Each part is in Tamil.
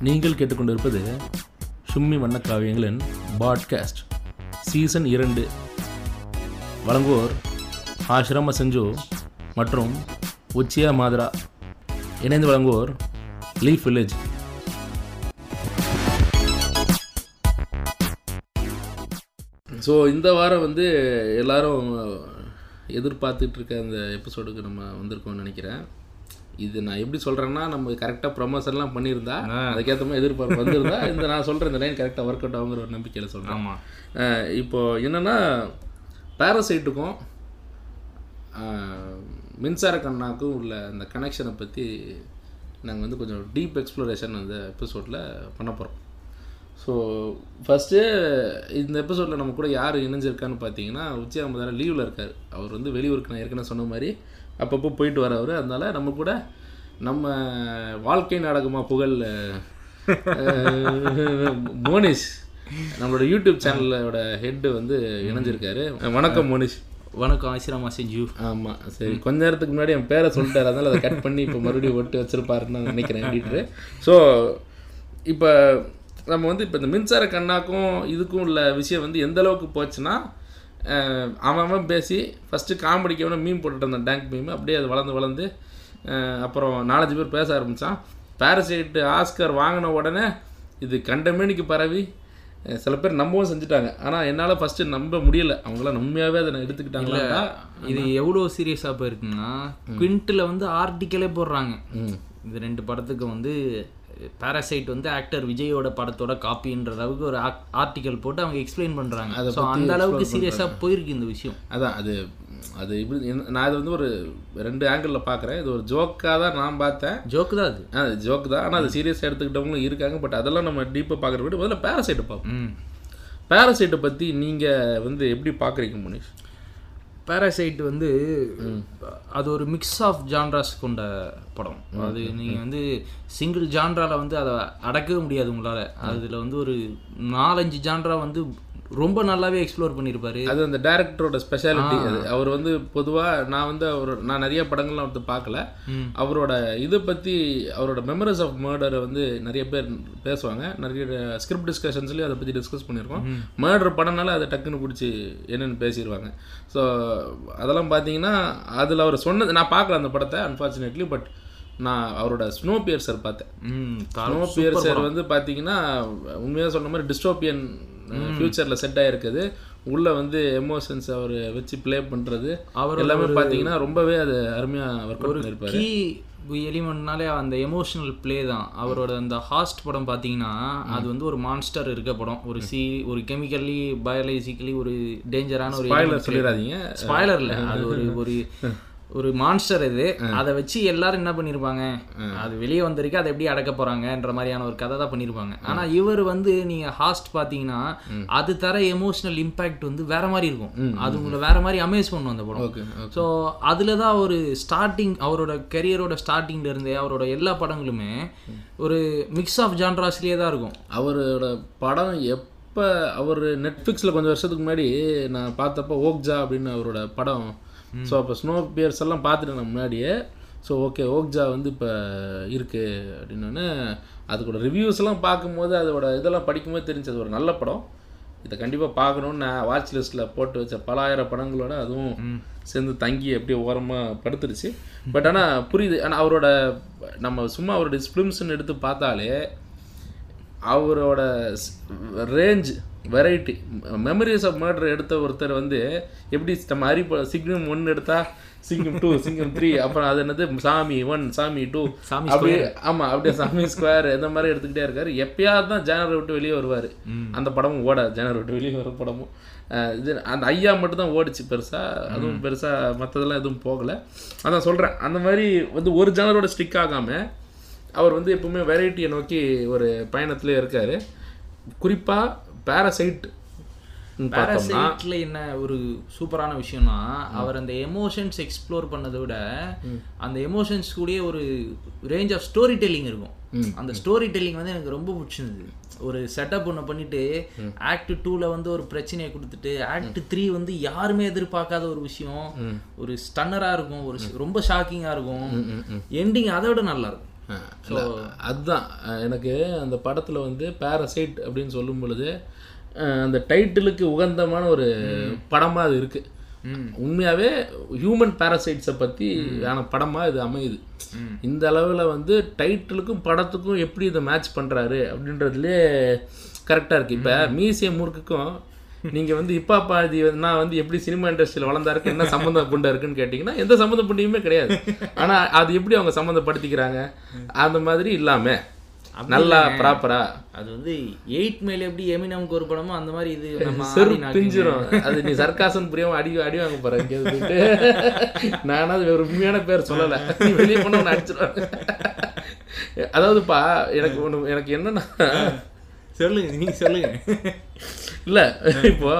நீங்கள் கேட்டுக்கொண்டிருப்பது சும்மி வண்ணக்காவியங்களின் பாட்காஸ்ட் சீசன் இரண்டு. வழங்குவோர் ஆசிரம செஞ்சு மற்றும் உச்சியா மாதரா. இணைந்து வழங்குவோர் லீஃப் வில்லேஜ். ஸோ இந்த வாரம் வந்து எல்லாரும் எதிர்பார்த்துட்டு இருக்க அந்த எபிசோடுக்கு நம்ம வந்திருக்கோம்னு நினைக்கிறேன். இது நான் எப்படி சொல்கிறேன்னா நம்ம கரெக்டாக ப்ரொமோஷன்லாம் பண்ணியிருந்தா அதுக்கேற்ற மாதிரி எதிர்பார்ப்பு வந்திருந்தா இந்த நான் சொல்கிற இந்த லைன் கரெக்டாக ஒர்க் அவுட் ஆகுங்கிற ஒரு நம்பிக்கையில் சொல்கிறேன் ஆமாம் இப்போ என்னென்னா பேரசைட்டுக்கும் மின்சார கண்ணாக்கும் உள்ள அந்த கனெக்ஷனை பற்றி நாங்கள் வந்து கொஞ்சம் டீப் எக்ஸ்ப்ளோரேஷன் அந்த எபிசோடில் பண்ண போகிறோம் ஸோ ஃபஸ்ட்டு இந்த எபிசோடில் நம்ம கூட யார் இணைஞ்சிருக்கான்னு பார்த்தீங்கன்னா உச்சி அகமதார லீவில் இருக்கார். அவர் வந்து வெளியூருக்கு நான் ஏற்கனவே சொன்ன மாதிரி அப்பப்போ போயிட்டு வரவர் அதனால நம்ம கூட நம்ம வாழ்க்கை நாடகமாக புகழ் மோனிஷ் நம்மளோட யூடியூப் சேனலோட ஹெட்டு வந்து இணைஞ்சிருக்காரு. வணக்கம் மோனிஷ். வணக்கம் ஆசிரமா செஞ்சு ஆமாம் சரி. கொஞ்ச நேரத்துக்கு முன்னாடி என் பேரை சொல்லிட்டாரு. அதனால அதை கட் பண்ணி இப்போ மறுபடியும் ஒட்டு வச்சிருப்பாருன்னு நான் நினைக்கிறேன் எடிட்டரு ஸோ இப்போ நம்ம வந்து இப்போ இந்த மின்சார கண்ணாக்கும் இதுக்கும் உள்ள விஷயம் வந்து எந்த அளவுக்கு போச்சுன்னா அவன் பேசி ஃபஸ்ட்டு காமெடிக்கு அவனை மீன் போட்டுட்டு இருந்தான் டேங்க் மீம் அப்படியே அது வளர்ந்து வளர்ந்து அப்புறம் நாலஞ்சு பேர் பேச ஆரம்பித்தான் பேரசைட்டு ஆஸ்கர் வாங்கின உடனே இது கண்டமேனிக்கு பரவி சில பேர் நம்பவும் செஞ்சுட்டாங்க. ஆனால் என்னால் ஃபஸ்ட்டு நம்ப முடியல. அவங்களாம் உண்மையாகவே அதை எடுத்துக்கிட்டாங்களா? இது எவ்வளோ சீரியஸாக போயிருக்குன்னா குவிண்ட்டில் வந்து ஆர்டிக்கலே போடுறாங்க. இது ரெண்டு படத்துக்கு வந்து பாராசைட் வந்து ஆக்டர் விஜயோட படத்தோட காப்பின்ற அளவுக்கு ஒரு ஆர்டிக்கல் போட்டு அவங்க எக்ஸ்பிளைன் பண்ணுறாங்க ஸோ அந்த அளவுக்கு சீரியஸாக போயிருக்கு இந்த விஷயம். அதான் அது அது இப்படி நான் இது வந்து ஒரு ரெண்டு ஆங்கிளில் பார்க்குறேன். இது ஒரு ஜோக்காக தான் நான் பார்த்தேன். ஜோக்கு தான் அது. அது ஜோக் தான். ஆனால் அது சீரியஸாக எடுத்துக்கிட்டவங்களும் இருக்காங்க. பட் அதெல்லாம் நம்ம டீப்பாக பார்க்குற விட முதல்ல பேரசைட்டை பார்ப்போம். பேரசைட்டை பற்றி நீங்கள் வந்து எப்படி பார்க்குறீங்க முனிஷ்? பாராசைட் வந்து அது ஒரு மிக்ஸ் ஆஃப் ஜான்ராஸ் கொண்ட படம். அது நீங்கள் வந்து சிங்கிள் ஜான்ரால வந்து அதை அடக்கவே முடியாது உங்களால். அதில் வந்து ஒரு நாலஞ்சு ஜான்ரா வந்து ரொம்ப நல்லாவே எக்ஸ்ப்ளோர் பண்ணியிருப்பாரு அது அந்த டேரக்டரோட ஸ்பெஷாலிட்டி அது அவர் வந்து பொதுவாக நான் வந்து அவர் நான் நிறைய படங்கள்லாம் வந்து பார்க்கல. அவரோட இதை பற்றி அவரோட மெமரிஸ் ஆஃப் மர்டரை வந்து நிறைய பேர் பேசுவாங்க. நிறைய ஸ்கிரிப்ட் டிஸ்கஷன்ஸ்லேயும் அதை பற்றி டிஸ்கஸ் பண்ணியிருக்கோம். மர்டர் படம்னால அதை டக்குன்னு பிடிச்சி என்னென்னு பேசிடுவாங்க ஸோ அதெல்லாம் பார்த்தீங்கன்னா அதில் அவர் சொன்னது நான் பார்க்கல அந்த படத்தை அன்ஃபார்ச்சுனேட்லி பட் நான் அவரோட ஸ்னோ பியர்சர் பார்த்தேன் ஸ்னோ பியர்சர் வந்து பார்த்தீங்கன்னா உண்மையாக சொன்ன மாதிரி டிஸ்டோபியன் ஃபியூச்சரில் செட் ஆகிருக்குது உள்ளே வந்து எமோஷன்ஸ் அவர் வச்சு ப்ளே பண்ணுறது அவரோட எல்லாமே பார்த்தீங்கன்னா ரொம்பவே அது அருமையாக ஒர்க் அவுட் கீ எலிமெண்ட்னாலே அந்த எமோஷனல் ப்ளே தான். அவரோட அந்த ஹாஸ்ட் படம் பார்த்தீங்கன்னா அது வந்து ஒரு மான்ஸ்டர் இருக்க படம். ஒரு சி ஒரு கெமிக்கலி பயாலஜிக்கலி ஒரு டேஞ்சரான ஒரு ஸ்பாய்லர் சொல்லிடாதீங்க. ஸ்பாய்லர் இல்லை. அது ஒரு ஒரு ஒரு மான்ஸ்டர் இது. அதை வச்சு எல்லாரும் என்ன பண்ணியிருப்பாங்க அது வெளியே வந்திருக்கு அதை எப்படி அடக்க போறாங்கன்ற மாதிரியான ஒரு கதை தான் பண்ணியிருப்பாங்க ஆனா இவர் வந்து நீங்க ஹாஸ்ட் பார்த்தீங்கன்னா அது தர எமோஷனல் இம்பாக்ட் வந்து வேற மாதிரி இருக்கும். அது உங்களை வேற மாதிரி அமேஸ் பண்ணும் அந்த படம். ஸோ அதில் தான் ஒரு ஸ்டார்டிங் அவரோட கெரியரோட ஸ்டார்டிங்ல இருந்தே அவரோட எல்லா படங்களுமே ஒரு மிக்ஸ் ஆஃப் ஜான்ராஸ்லேயே தான் இருக்கும். அவரோட படம் எப்போ அவர் நெட்ஃப்ளிக்ஸில் கொஞ்சம் வருஷத்துக்கு முன்னாடி நான் பார்த்தப்போ ஓக்ஜா அப்படின்னு அவரோட படம் ஸோ அப்போ ஸ்னோ பியர்ஸ் எல்லாம் பார்த்துட்டேன் நான் முன்னாடியே ஸோ ஓகே ஓக்ஜா வந்து இப்போ இருக்குது அப்படின்னோடனே அதுக்கோட ரிவ்யூஸ் எல்லாம் பார்க்கும்போது அதோட இதெல்லாம் படிக்கும்போது தெரிஞ்சது. ஒரு நல்ல படம். இதை கண்டிப்பாக பார்க்கணுன்னு நான் வாட்ச் லிஸ்ட்டில் போட்டு வச்ச பலாயிரம் படங்களோட அதுவும் சேர்ந்து தங்கி அப்படியே ஓரமாக படுத்துருச்சு. பட் ஆனால் புரியுது. ஆனால் அவரோட நம்ம சும்மா அவரோட ஃபிலிம்ஸ்னு எடுத்து பார்த்தாலே அவரோட range variety memories of murder எடுத்த ஒருத்தர் வந்து எப்படி நம்ம அரிப்ப சிங்கம் ஒன்று எடுத்தா சிங்கம் டூ சிங்கம் த்ரீ அப்புறம் அது என்னது? சாமி ஒன் சாமி டூ சாமி அப்படியே ஆமாம் அப்படியே சாமி ஸ்கொயர் இந்த மாதிரி எடுத்துக்கிட்டே இருக்காரு. எப்பயாவது தான் ஜேனர் விட்டு வெளியே வருவார். அந்த படமும் ஓடாது ஜேனர் விட்டு வெளியே வர படமும். இது அந்த ஐயா மட்டும் தான் ஓடிச்சு பெருசாக அதுவும் பெருசாக மற்றதெல்லாம் எதுவும் போகலை. அதான் சொல்கிறேன் அந்த மாதிரி வந்து ஒரு ஜேனரோட ஸ்டிக் ஆகாமல் அவர் வந்து எப்பவுமே வெரைட்டியை நோக்கி ஒரு பயணத்துல இருக்காரு. குறிப்பாக பேரசைட் பேராசைட்ல என்ன ஒரு சூப்பரான விஷயம்னா அவர் அந்த எமோஷன்ஸ் எக்ஸ்ப்ளோர் பண்ணதை விட அந்த எமோஷன்ஸ் கூடயே ஒரு ரேஞ்ச் ஆஃப் ஸ்டோரி டெல்லிங் இருக்கும் அந்த ஸ்டோரி டெல்லிங் வந்து எனக்கு ரொம்ப பிடிச்சிருந்தது. ஒரு செட்டப் ஒன்று பண்ணிட்டு ஆக்ட் டூவில் வந்து ஒரு பிரச்சனையை கொடுத்துட்டு ஆக்ட் த்ரீ வந்து யாருமே எதிர்பார்க்காத ஒரு விஷயம். ஒரு ஸ்டன்னராக இருக்கும் ஒரு ரொம்ப ஷாக்கிங்காக இருக்கும். எண்டிங் அதை விட நல்லா இருக்கும். இல்ல, அதுதான் எனக்கு அந்த படத்தில் வந்து பேரசைட் அப்படின்னு சொல்லும் பொழுது அந்த டைட்டிலுக்கு உகந்தமான ஒரு படமாக அது இருக்குது உண்மையாகவே ஹியூமன் பேரசைட்ஸை பற்றி ஆன படமாக இது அமையுது. இந்த அளவில் வந்து டைட்டிலுக்கும் படத்துக்கும் எப்படி இதை மேட்ச் பண்ணுறாரு அப்படின்றதுலே கரெக்டாக இருக்குது இப்போ மியூசியம் முறுக்குக்கும் நீங்கள் வந்து இப்பா பாதி நான் வந்து எப்படி சினிமா இண்டஸ்ட்ரியில் வளர்ந்தாருக்கு என்ன சம்மந்தம் புண்டா இருக்குன்னு கேட்டிங்கன்னா எந்த சம்மந்த புண்டியுமே கிடையாது. ஆனால் அது எப்படி அவங்க சம்மந்தப்படுத்திக்கிறாங்க அந்த மாதிரி இல்லாமல் நல்லா ப்ராப்பரா அது வந்து எயிட் மேல எப்படி எமினமுக்கு ஒரு படமோ அந்த மாதிரி இது நம்ம. பிஞ்சிரும். அது நீ சர்க்காசன் புரியாம அடி அடி வாங்க போற இங்கே போயிட்டு நானா அது ஒரு உண்மையான பேர் சொல்லலை. நீ வெளியே போன ஒன்று அடிச்சிருவாங்க அதாவதுப்பா எனக்கு ஒன்று எனக்கு என்னன்னா சொல்லுங்க நீங்க சொல்லுங்க. இல்லை இப்போ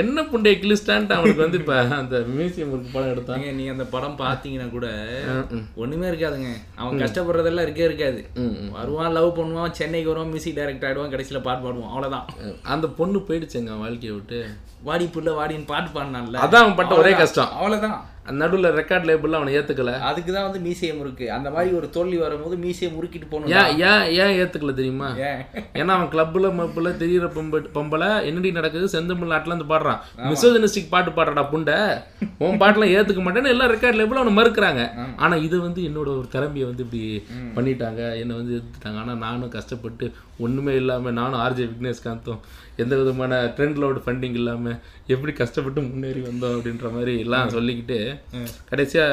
என்ன புண்டைய கிளிஸ்டான்ட்டு அவனுக்கு வந்து இப்போ அந்த மியூசியம் ஒரு படம் எடுத்தான். ஏங்க, நீங்க அந்த படம் பாத்தீங்கன்னா கூட ம், ம். ஒண்ணுமே இருக்காதுங்க. அவன் கஷ்டப்படுறதெல்லாம் இருக்கே இருக்காது. வருவான் லவ் பண்ணுவான் சென்னைக்கு வருவான் மியூசிக் டைரக்டர் ஆயிடுவான் கடைசியில பாட்டு பாடுவான். அவ்வளவுதான். அந்த பொண்ணு போயிடுச்சுங்க வாழ்க்கையை விட்டு. வாடி புள்ள வாடின்னு பாட்டு பாடினான்ல. அதான் அவன் பட்ட ஒரே கஷ்டம். அவ்வளவுதான். அந்த நடுவில் ரெக்கார்ட் லேபிளில் அவனை ஏற்றுக்கல அதுக்கு தான் வந்து மீசியம் இருக்கு அந்த மாதிரி ஒரு தோல்வி வரும்போது மீசியம் முறுக்கிட்டு போகணும். ஏன் ஏன் ஏன் ஏற்றுக்கல தெரியுமா? ஏன்? ஏன்னா அவன் கிளப்ல மப்பில் தெரியிற பொம்ப பொம்பளை என்னடி நடக்குது? செந்தமிழ் நாட்டில் இருந்து பாடுறான். மிசோஜனிஸ்டிக் பாட்டு பாடுறடா புண்டை. உன் பாட்டுலாம் ஏத்துக்க மாட்டேன்னு எல்லா ரெக்கார்ட் லேபிளும் அவனை மறுக்கிறாங்க. ஆனா இது வந்து என்னோட ஒரு திறமையை வந்து இப்படி பண்ணிட்டாங்க. என்னை வந்து எதிர்த்துட்டாங்க. ஆனா நானும் கஷ்டப்பட்டு ஒண்ணுமே இல்லாம நானும் ஆர்ஜே விக்னேஷ்காந்தும் எந்த விதமான ட்ரெண்ட் லோடு ஃபண்டிங் இல்லாம எப்படி கஷ்டப்பட்டு முன்னேறி வந்தோம் அப்படின்ற மாதிரி எல்லாம் சொல்லிக்கிட்டு கடைசியா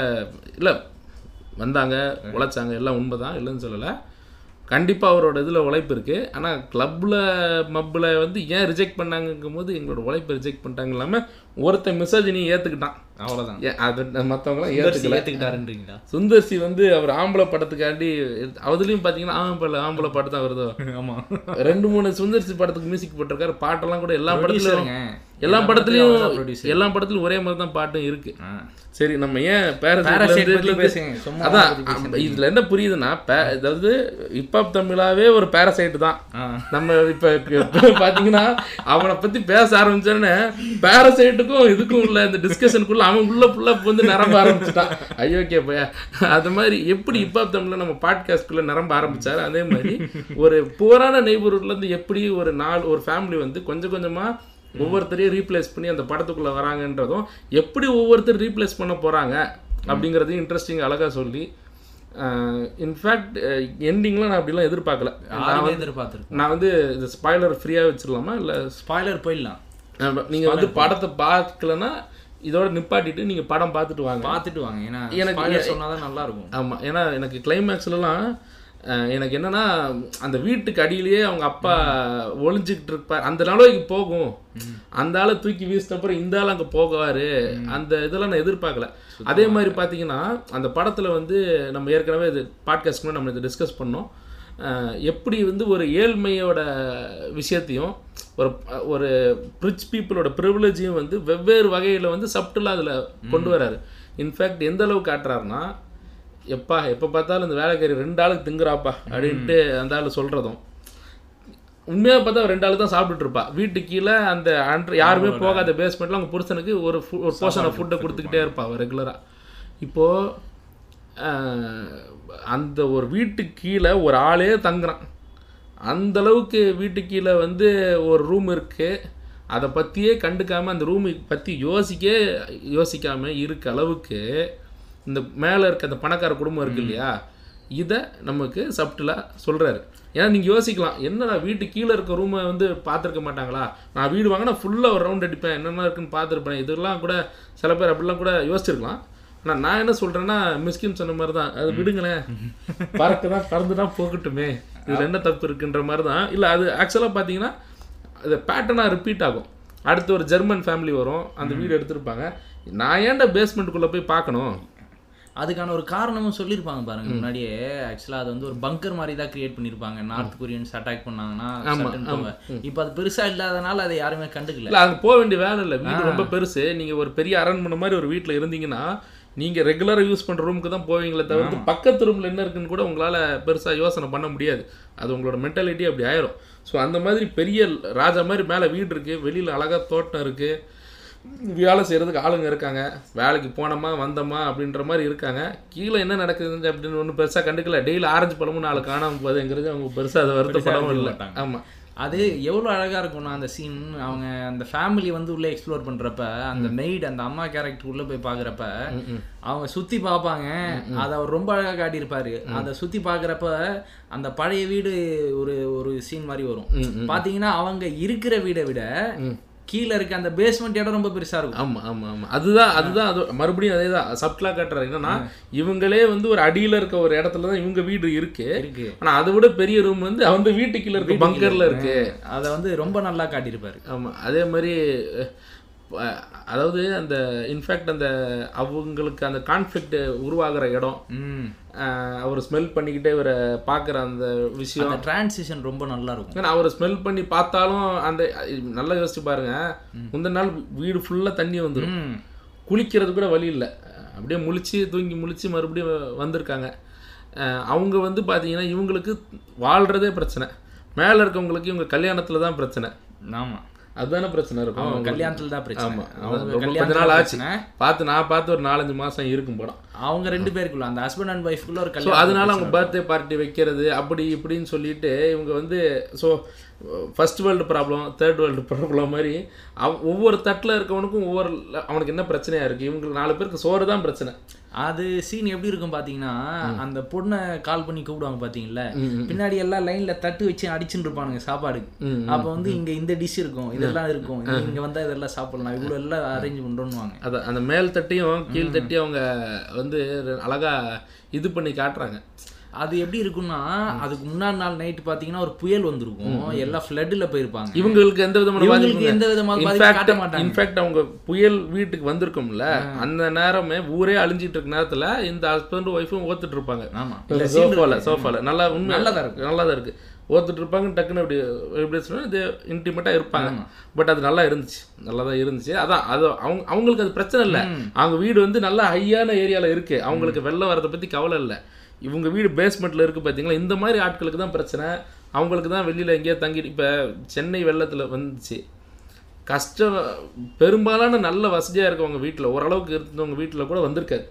இல்ல வந்தாங்க உழைச்சாங்க எல்லாம் உண்மைதான் இல்லைன்னு சொல்லலை. கண்டிப்பாக அவரோட இதில் உழைப்பு இருக்குது ஆனால் கிளப்பில் மப்பில் வந்து ஏன் ரிஜெக்ட் பண்ணாங்கங்கும் போது எங்களோட உழைப்பை ரிஜெக்ட் பண்ணிட்டாங்க இல்லாமல் ஒருத்தன் மிசோஜினி ஏற்றுக்கிட்டான் அவ்வளவுதான். ஏன் அது மற்றவங்களாம் ஏற்றுக்கல ஏத்துக்கிட்டாருன்றீங்களா? சுந்தர்சி வந்து அவர் ஆம்பளை படத்துக்காண்டி அதுலேயும் பார்த்தீங்கன்னா ஆம்பளை ஆம்பளை பாட்டு தான் வருதோ? ஆமா. ரெண்டு மூணு சுந்தர்சி படத்துக்கு மியூசிக் போட்டிருக்காரு. பாட்டெல்லாம் கூட எல்லா படத்துலையும் எல்லா படத்துலையும் எல்லா படத்துலையும் ஒரே மாதிரி தான் பாட்டும் இருக்கு. சரி நம்ம ஏன் சும்மா அதான் இதுல என்ன புரியுதுன்னா அதாவது ஹிப்ஹாப் தமிழாவே ஒரு பேரசைட் தான். நம்ம இப்ப பாத்தீங்கன்னா அவனை பத்தி பேச ஆரம்பிச்சோன்னே பேரசைட்டுக்கும் இதுக்கும் உள்ள இந்த டிஸ்கஷனுக்குள்ள அவன் உள்ள ஃபுல்லா வந்து நிரம்ப ஆரம்பிச்சுட்டான். ஐயோக்கே பையா. அது மாதிரி எப்படி ஹிப்ஹாப் தமிழ்ல நம்ம பாட்காஸ்ட்குள்ள நிரம்ப ஆரம்பிச்சாரு? அதே மாதிரி ஒரு புவரான நெய்பர்ஹுட்ல இருந்து எப்படி ஒரு நாள் ஒரு ஃபேமிலி வந்து கொஞ்சம் கொஞ்சமா ஒவ்வொருத்தரையும் ரீப்ளேஸ் பண்ணி அந்த படத்துக்குள்ள வராங்கன்றதும் எப்படி ஒவ்வொருத்தர் ரீப்ளேஸ் பண்ண போறாங்க அப்படிங்கிறதையும் இன்ட்ரெஸ்டிங் அழகா சொல்லி இன்ஃபேக்ட் எண்டிங்லாம் நான் அப்படிலாம் எதிர்பார்க்கல. நான் வந்து இது ஸ்பாய்லர் ஃப்ரீயாக வச்சிடலாமா? இல்லை ஸ்பாய்லர் போயிடலாம். நீங்கள் வந்து படத்தை பார்க்கலன்னா இதோட நிப்பாட்டிட்டு நீங்கள் படம் பார்த்துட்டு வாங்க. பார்த்துட்டு வாங்க. ஏன்னா எனக்கு- ஸ்பாய்லர் சொன்னாதான் நல்லா இருக்கும் ஆமாம் ஏன்னா எனக்கு கிளைமேக்ஸ்லலாம் எனக்கு என்னன்னா அந்த வீட்டுக்கு அடியிலேயே அவங்க அப்பா ஒளிஞ்சுக்கிட்டு இருப்பார். அந்த நிலவைக்கு போகும். அந்த ஆளை தூக்கி வீசின அப்புறம் இந்த ஆள் அங்கே போகுவார் அந்த இதெல்லாம் நான் எதிர்பார்க்கல. அதே மாதிரி பார்த்தீங்கன்னா அந்த படத்தில் வந்து நம்ம ஏற்கனவே இது பாட்காஸ்ட் நம்ம இதை டிஸ்கஸ் பண்ணோம். எப்படி வந்து ஒரு ஏழ்மையோட விஷயத்தையும் ஒரு ஒரு ரிச் பீப்புளோட ப்ரிவிலேஜையும் வந்து வெவ்வேறு வகையில் வந்து சப்டிலாக அதில் கொண்டு வராரு. இன்ஃபேக்ட் எந்த அளவுக்கு காட்டுறாருன்னா எப்பா எப்போ பார்த்தாலும் இந்த வேலைக்காரி ரெண்டு ஆளுக்கு திங்குறாப்பா அப்படின்ட்டு அந்த ஆள் சொல்கிறதும் உண்மையாக பார்த்தா ரெண்டு ஆளு தான் சாப்பிட்டுட்டு இருப்பா. வீட்டுக்கு கீழே அந்த அன்ற யாருமே போகாத பேஸ்மெண்ட்டில் அவங்க புருஷனுக்கு ஒரு ஃபு- ஒரு போர்ஷனை ஃபுட்டை கொடுத்துக்கிட்டே இருப்பா அவள் ரெகுலராக இப்போது அந்த ஒரு வீட்டுக்கு கீழே ஒரு ஆளே தங்குறான். அந்த அளவுக்கு வீட்டுக்கு கீழே வந்து ஒரு ரூம் இருக்குது அதை பற்றியே கண்டுக்காமல் அந்த ரூமை பற்றி யோசிக்க யோசிக்காமல் இருக்க அளவுக்கு இந்த மேலே இருக்க அந்த பணக்கார குடும்பம் இருக்கு இல்லையா? இதை நமக்கு சப்டிலாக சொல்கிறாரு ஏன்னா நீங்கள் யோசிக்கலாம் என்னடா வீட்டு கீழே இருக்க ரூமை வந்து பார்த்துருக்க மாட்டாங்களா? நான் வீடு வாங்கினா ஃபுல்லாக ஒரு ரவுண்ட் அடிப்பேன் என்னென்ன இருக்குன்னு பார்த்துருப்பேன் இதெல்லாம் கூட சில பேர் அப்படிலாம் கூட யோசிச்சிருக்கலாம். ஆனால் நான் என்ன சொல்கிறேன்னா மிஸ்கின் சொன்ன மாதிரி தான் அது விடுங்களேன். பறக்க தான் பறந்து தான் போகட்டுமே. இதில் என்ன தப்பு இருக்குன்ற மாதிரி தான் இல்லை அது ஆக்சுவலாக பார்த்தீங்கன்னா அது பேட்டர்னாக ரிப்பீட் ஆகும். அடுத்து ஒரு ஜெர்மன் ஃபேமிலி வரும் அந்த வீடு எடுத்திருப்பாங்க. நான் ஏன்டா பேஸ்மெண்ட்டுக்குள்ளே போய் பார்க்கணும்? அதுக்கான ஒரு காரணமும் சொல்லியிருப்பாங்க பாருங்க முன்னாடியே. ஆக்சுவலாக அது வந்து ஒரு பங்கர் மாதிரி தான் கிரியேட் பண்ணியிருப்பாங்க. நார்த் கொரியன்ஸ் அட்டாக் பண்ணாங்கன்னா இப்போ அது பெருசா இல்லாதனால அதை யாருமே கண்டுக்கல. இல்லை அங்கே போக வேண்டிய வேலை இல்லை. வீடு ரொம்ப பெருசு. நீங்கள் ஒரு பெரிய அரண்மனை மாதிரி ஒரு வீட்டில் இருந்தீங்கன்னா நீங்கள் ரெகுலராக யூஸ் பண்ணுற ரூமுக்கு தான் போவீங்களே தவிர்த்து பக்கத்து ரூமில் என்ன இருக்குன்னு கூட உங்களால் பெருசாக யோசனை பண்ண முடியாது. அது உங்களோட மென்டாலிட்டி அப்படி ஆயிரும். ஸோ அந்த மாதிரி பெரிய ராஜா மாதிரி மேலே வீடு இருக்குது வெளியில் அழகாக தோட்டம் இருக்குது வேலை செய்கிறதுக்கு ஆளுங்க இருக்காங்க வேலைக்கு போனோமா வந்தோமா அப்படின்ற மாதிரி இருக்காங்க. கீழே என்ன நடக்குது அப்படின்னு ஒன்றும் பெருசாக கண்டுக்கல. டெய்லி ஆரஞ்சு பழமும் நாலு காணாமல் போகுதுங்கிறது அவங்க பெருசாக அதை வருத்தப்படவும் இல்லை. ஆமாம் அது எவ்வளோ அழகா இருக்கும்னா அந்த சீன் அவங்க அந்த ஃபேமிலி வந்து உள்ள எக்ஸ்ப்ளோர் பண்றப்ப அந்த மெய்டு அந்த அம்மா கேரக்டர் உள்ள போய் பாக்குறப்ப அவங்க சுத்தி பார்ப்பாங்க. அதை அவர் ரொம்ப அழகா காட்டியிருப்பாரு. அதை சுத்தி பார்க்கறப்ப அந்த பழைய வீடு ஒரு ஒரு சீன் மாதிரி வரும். பாத்தீங்கன்னா அவங்க இருக்கிற வீடை விட கீழே இருக்க அந்த பேஸ்மெண்ட் இடம் ரொம்ப பெருசா இருக்கும். ஆமாம் ஆமாம் ஆமாம் அதுதான் அதுதான் அது மறுபடியும் அதே தான் சப்டலாக காட்டுறாரு. என்னன்னா இவங்களே வந்து ஒரு அடியில் இருக்க ஒரு இடத்துல தான் இவங்க வீடு இருக்கு. இருக்கு. ஆனால் அதை விட பெரிய ரூம் வந்து அவங்க வீட்டுக்குள்ள இருக்க பங்கரில் இருக்கு. அதை வந்து ரொம்ப நல்லா காட்டியிருப்பாரு. ஆமாம் அதே மாதிரி அதாவது அந்த இன்ஃபேக்ட் அந்த அவங்களுக்கு அந்த கான்ஃப்ளிக்ட் உருவாகிற இடம். அவர் ஸ்மெல் பண்ணிக்கிட்டே இவரை பார்க்குற அந்த விஷயம். அந்த டிரான்சிஷன் ரொம்ப நல்லா இருக்கும். ஏன்னா அவர் ஸ்மெல் பண்ணி பார்த்தாலும் அந்த நல்லா யோசிச்சு பாருங்க. முந்தின நாள் வீடு ஃபுல்லாக தண்ணி வந்துடும் குளிக்கிறது கூட வழி இல்லை. அப்படியே முழிச்சு தூங்கி முழிச்சு மறுபடியும் வந்திருக்காங்க. அவங்க வந்து பார்த்தீங்கன்னா இவங்களுக்கு வாழ்கிறதே பிரச்சனை. மேலே இருக்கவங்களுக்கு இவங்க கல்யாணத்தில் தான் பிரச்சனை. ஆமா. அதுதானே பிரச்சனை இருக்கும். கல்யாணத்துல தான் பிரச்சனை. ஆமா. அவங்க ரொம்ப கொஞ்ச கல்யாணத்துல நாள் ஆச்சு. பிரச்சனை. பார்த்து நான் பார்த்து ஒரு நாலஞ்சு மாதம் இருக்கும் படம். அவங்க ரெண்டு பேருக்குள்ள அந்த ஹஸ்பண்ட் அண்ட் ஒய்ஃப்குள்ள ஒரு கல்யாணம் அதனால அவங்க பர்த்டே பார்ட்டி வைக்கிறது அப்படி இப்படின்னு சொல்லிட்டு இவங்க வந்து so first world problem third world problem மாதிரி அவ ஒவ்வொரு தட்டில் இருக்கவனுக்கும் ஒவ்வொரு அவனுக்கு என்ன பிரச்சனையா இருக்கு? இவங்களுக்கு நாலு பேருக்கு சோறு தான் பிரச்சனை. அது சீன் எப்படி இருக்கும் பாத்தீங்கன்னா அந்த பொண்ணை கால் பண்ணி கூப்பிடுவாங்க பாத்தீங்களா பின்னாடி எல்லாம் லைன்ல தட்டு வச்சு அடிச்சுட்டு இருப்பானுங்க சாப்பாடு. அப்ப வந்து இங்க இந்த டிஷ் இருக்கும் இதெல்லாம் இருக்கும் இங்க வந்தா இதெல்லாம் சாப்பிடலாம் இவ்வளவு எல்லாம் அரேஞ்ச் பண்றோம்னுவாங்க அதை அந்த மேல் தட்டியும் கீழ் தட்டியும் அவங்க வந்து அழகா இது பண்ணி காட்டுறாங்க. அது எப்படி இருக்கும்னா அதுக்கு முன்னாடி நாள் நைட் பாத்தீங்கன்னா ஒரு புயல் வந்திருக்கும். எல்லாம் ஃப்ளட்ல போயிருப்பாங்க. இவங்களுக்கு எந்த விதமான இவங்களுக்கு எந்த விதமான காட்ட மாட்டாங்க. இன்ஃபேக்ட் அவங்க புயல் வீட்டுக்கு வந்திருக்கும்ல அந்த நேரமே ஊரே அழிஞ்சிட்டு இருக்க நேரத்துல இந்த ஹஸ்பண்ட் ஒய்ஃபும் ஓத்துட்டு இருப்பாங்க. ஆமா. சோஃபால சோஃபால நல்லா உண்மை நல்லதா இருக்கு. நல்லா தான் இருக்கு. ஓத்துட்டு இருப்பாங்க டக்குன்னு அப்படி எப்படி சொன்னா இது இன்டிமேட்டா இருப்பாங்க. பட் அது நல்லா இருந்துச்சு. நல்லா தான் இருந்துச்சு. அதான் அது அவங்க அவங்களுக்கு அது பிரச்சனை இல்லை. அவங்க வீடு வந்து நல்லா ஹையான ஏரியால இருக்கு. அவங்களுக்கு வெள்ளம் வரதை பத்தி கவலை இல்லை. இவங்க வீடு பேஸ்மெண்ட்ல இருக்கு பாத்தீங்களா இந்த மாதிரி ஆட்களுக்கு தான் பிரச்சனை. அவங்களுக்கு தான் வெளியில எங்கேயோ தங்கி இப்ப சென்னை வெள்ளத்துல வந்துச்சு. கஷ்டம் பெரும்பாலான நல்ல வசதியாக இருக்கவங்க வீட்டில் ஓரளவுக்கு இருந்தவங்க வீட்டில் கூட வந்திருக்காது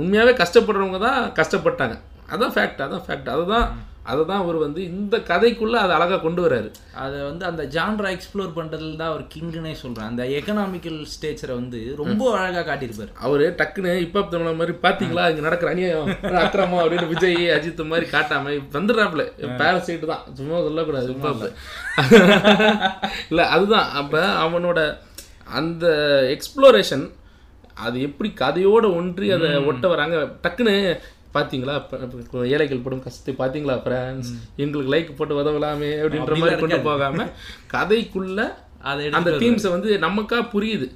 உண்மையாகவே கஷ்டப்படுறவங்க தான் கஷ்டப்பட்டாங்க. அதான் ஃபேக்ட் அதான் ஃபேக்ட் அதுதான் அதை தான் அவர் வந்து இந்த கதைக்குள்ளே அதை அழகாக கொண்டு வராரு அதை வந்து அந்த ஜான்ரா எக்ஸ்ப்ளோர் பண்றதுல தான் அவர் கிங்னே சொல்றேன் அந்த எக்கனாமிக்கல் ஸ்டேச்சரை வந்து ரொம்ப அழகா காட்டியிருப்பாரு. அவர் டக்குன்னு இப்போ தமிழ மாதிரி பார்த்தீங்களா இங்கே நடக்கிற அநியாயம் அக்கிரமம் அப்படின்னு விஜய் அஜித் மாதிரி காட்டாம வந்துடுறாப்புல. பேரசைட்டு தான். சும்மா சொல்லக்கூடாது இப்போ இல்லை அதுதான். அப்போ அவனோட அந்த எக்ஸ்ப்ளோரேஷன் அது எப்படி கதையோட ஒன்றி அதை ஒட்ட வராங்க? டக்குன்னு பார்த்தீங்களா ஏழைகள் படும் கஷ்டத்தை பார்த்தீங்களா ஃப்ரெண்ட்ஸ் எங்களுக்கு லைக் போட்டு உதவலாமே அப்படின்ற மாதிரி கொண்டு போகாம கதைக்குள்ள அதை அந்த தீம்ஸை வந்து நமக்கா புரியுது.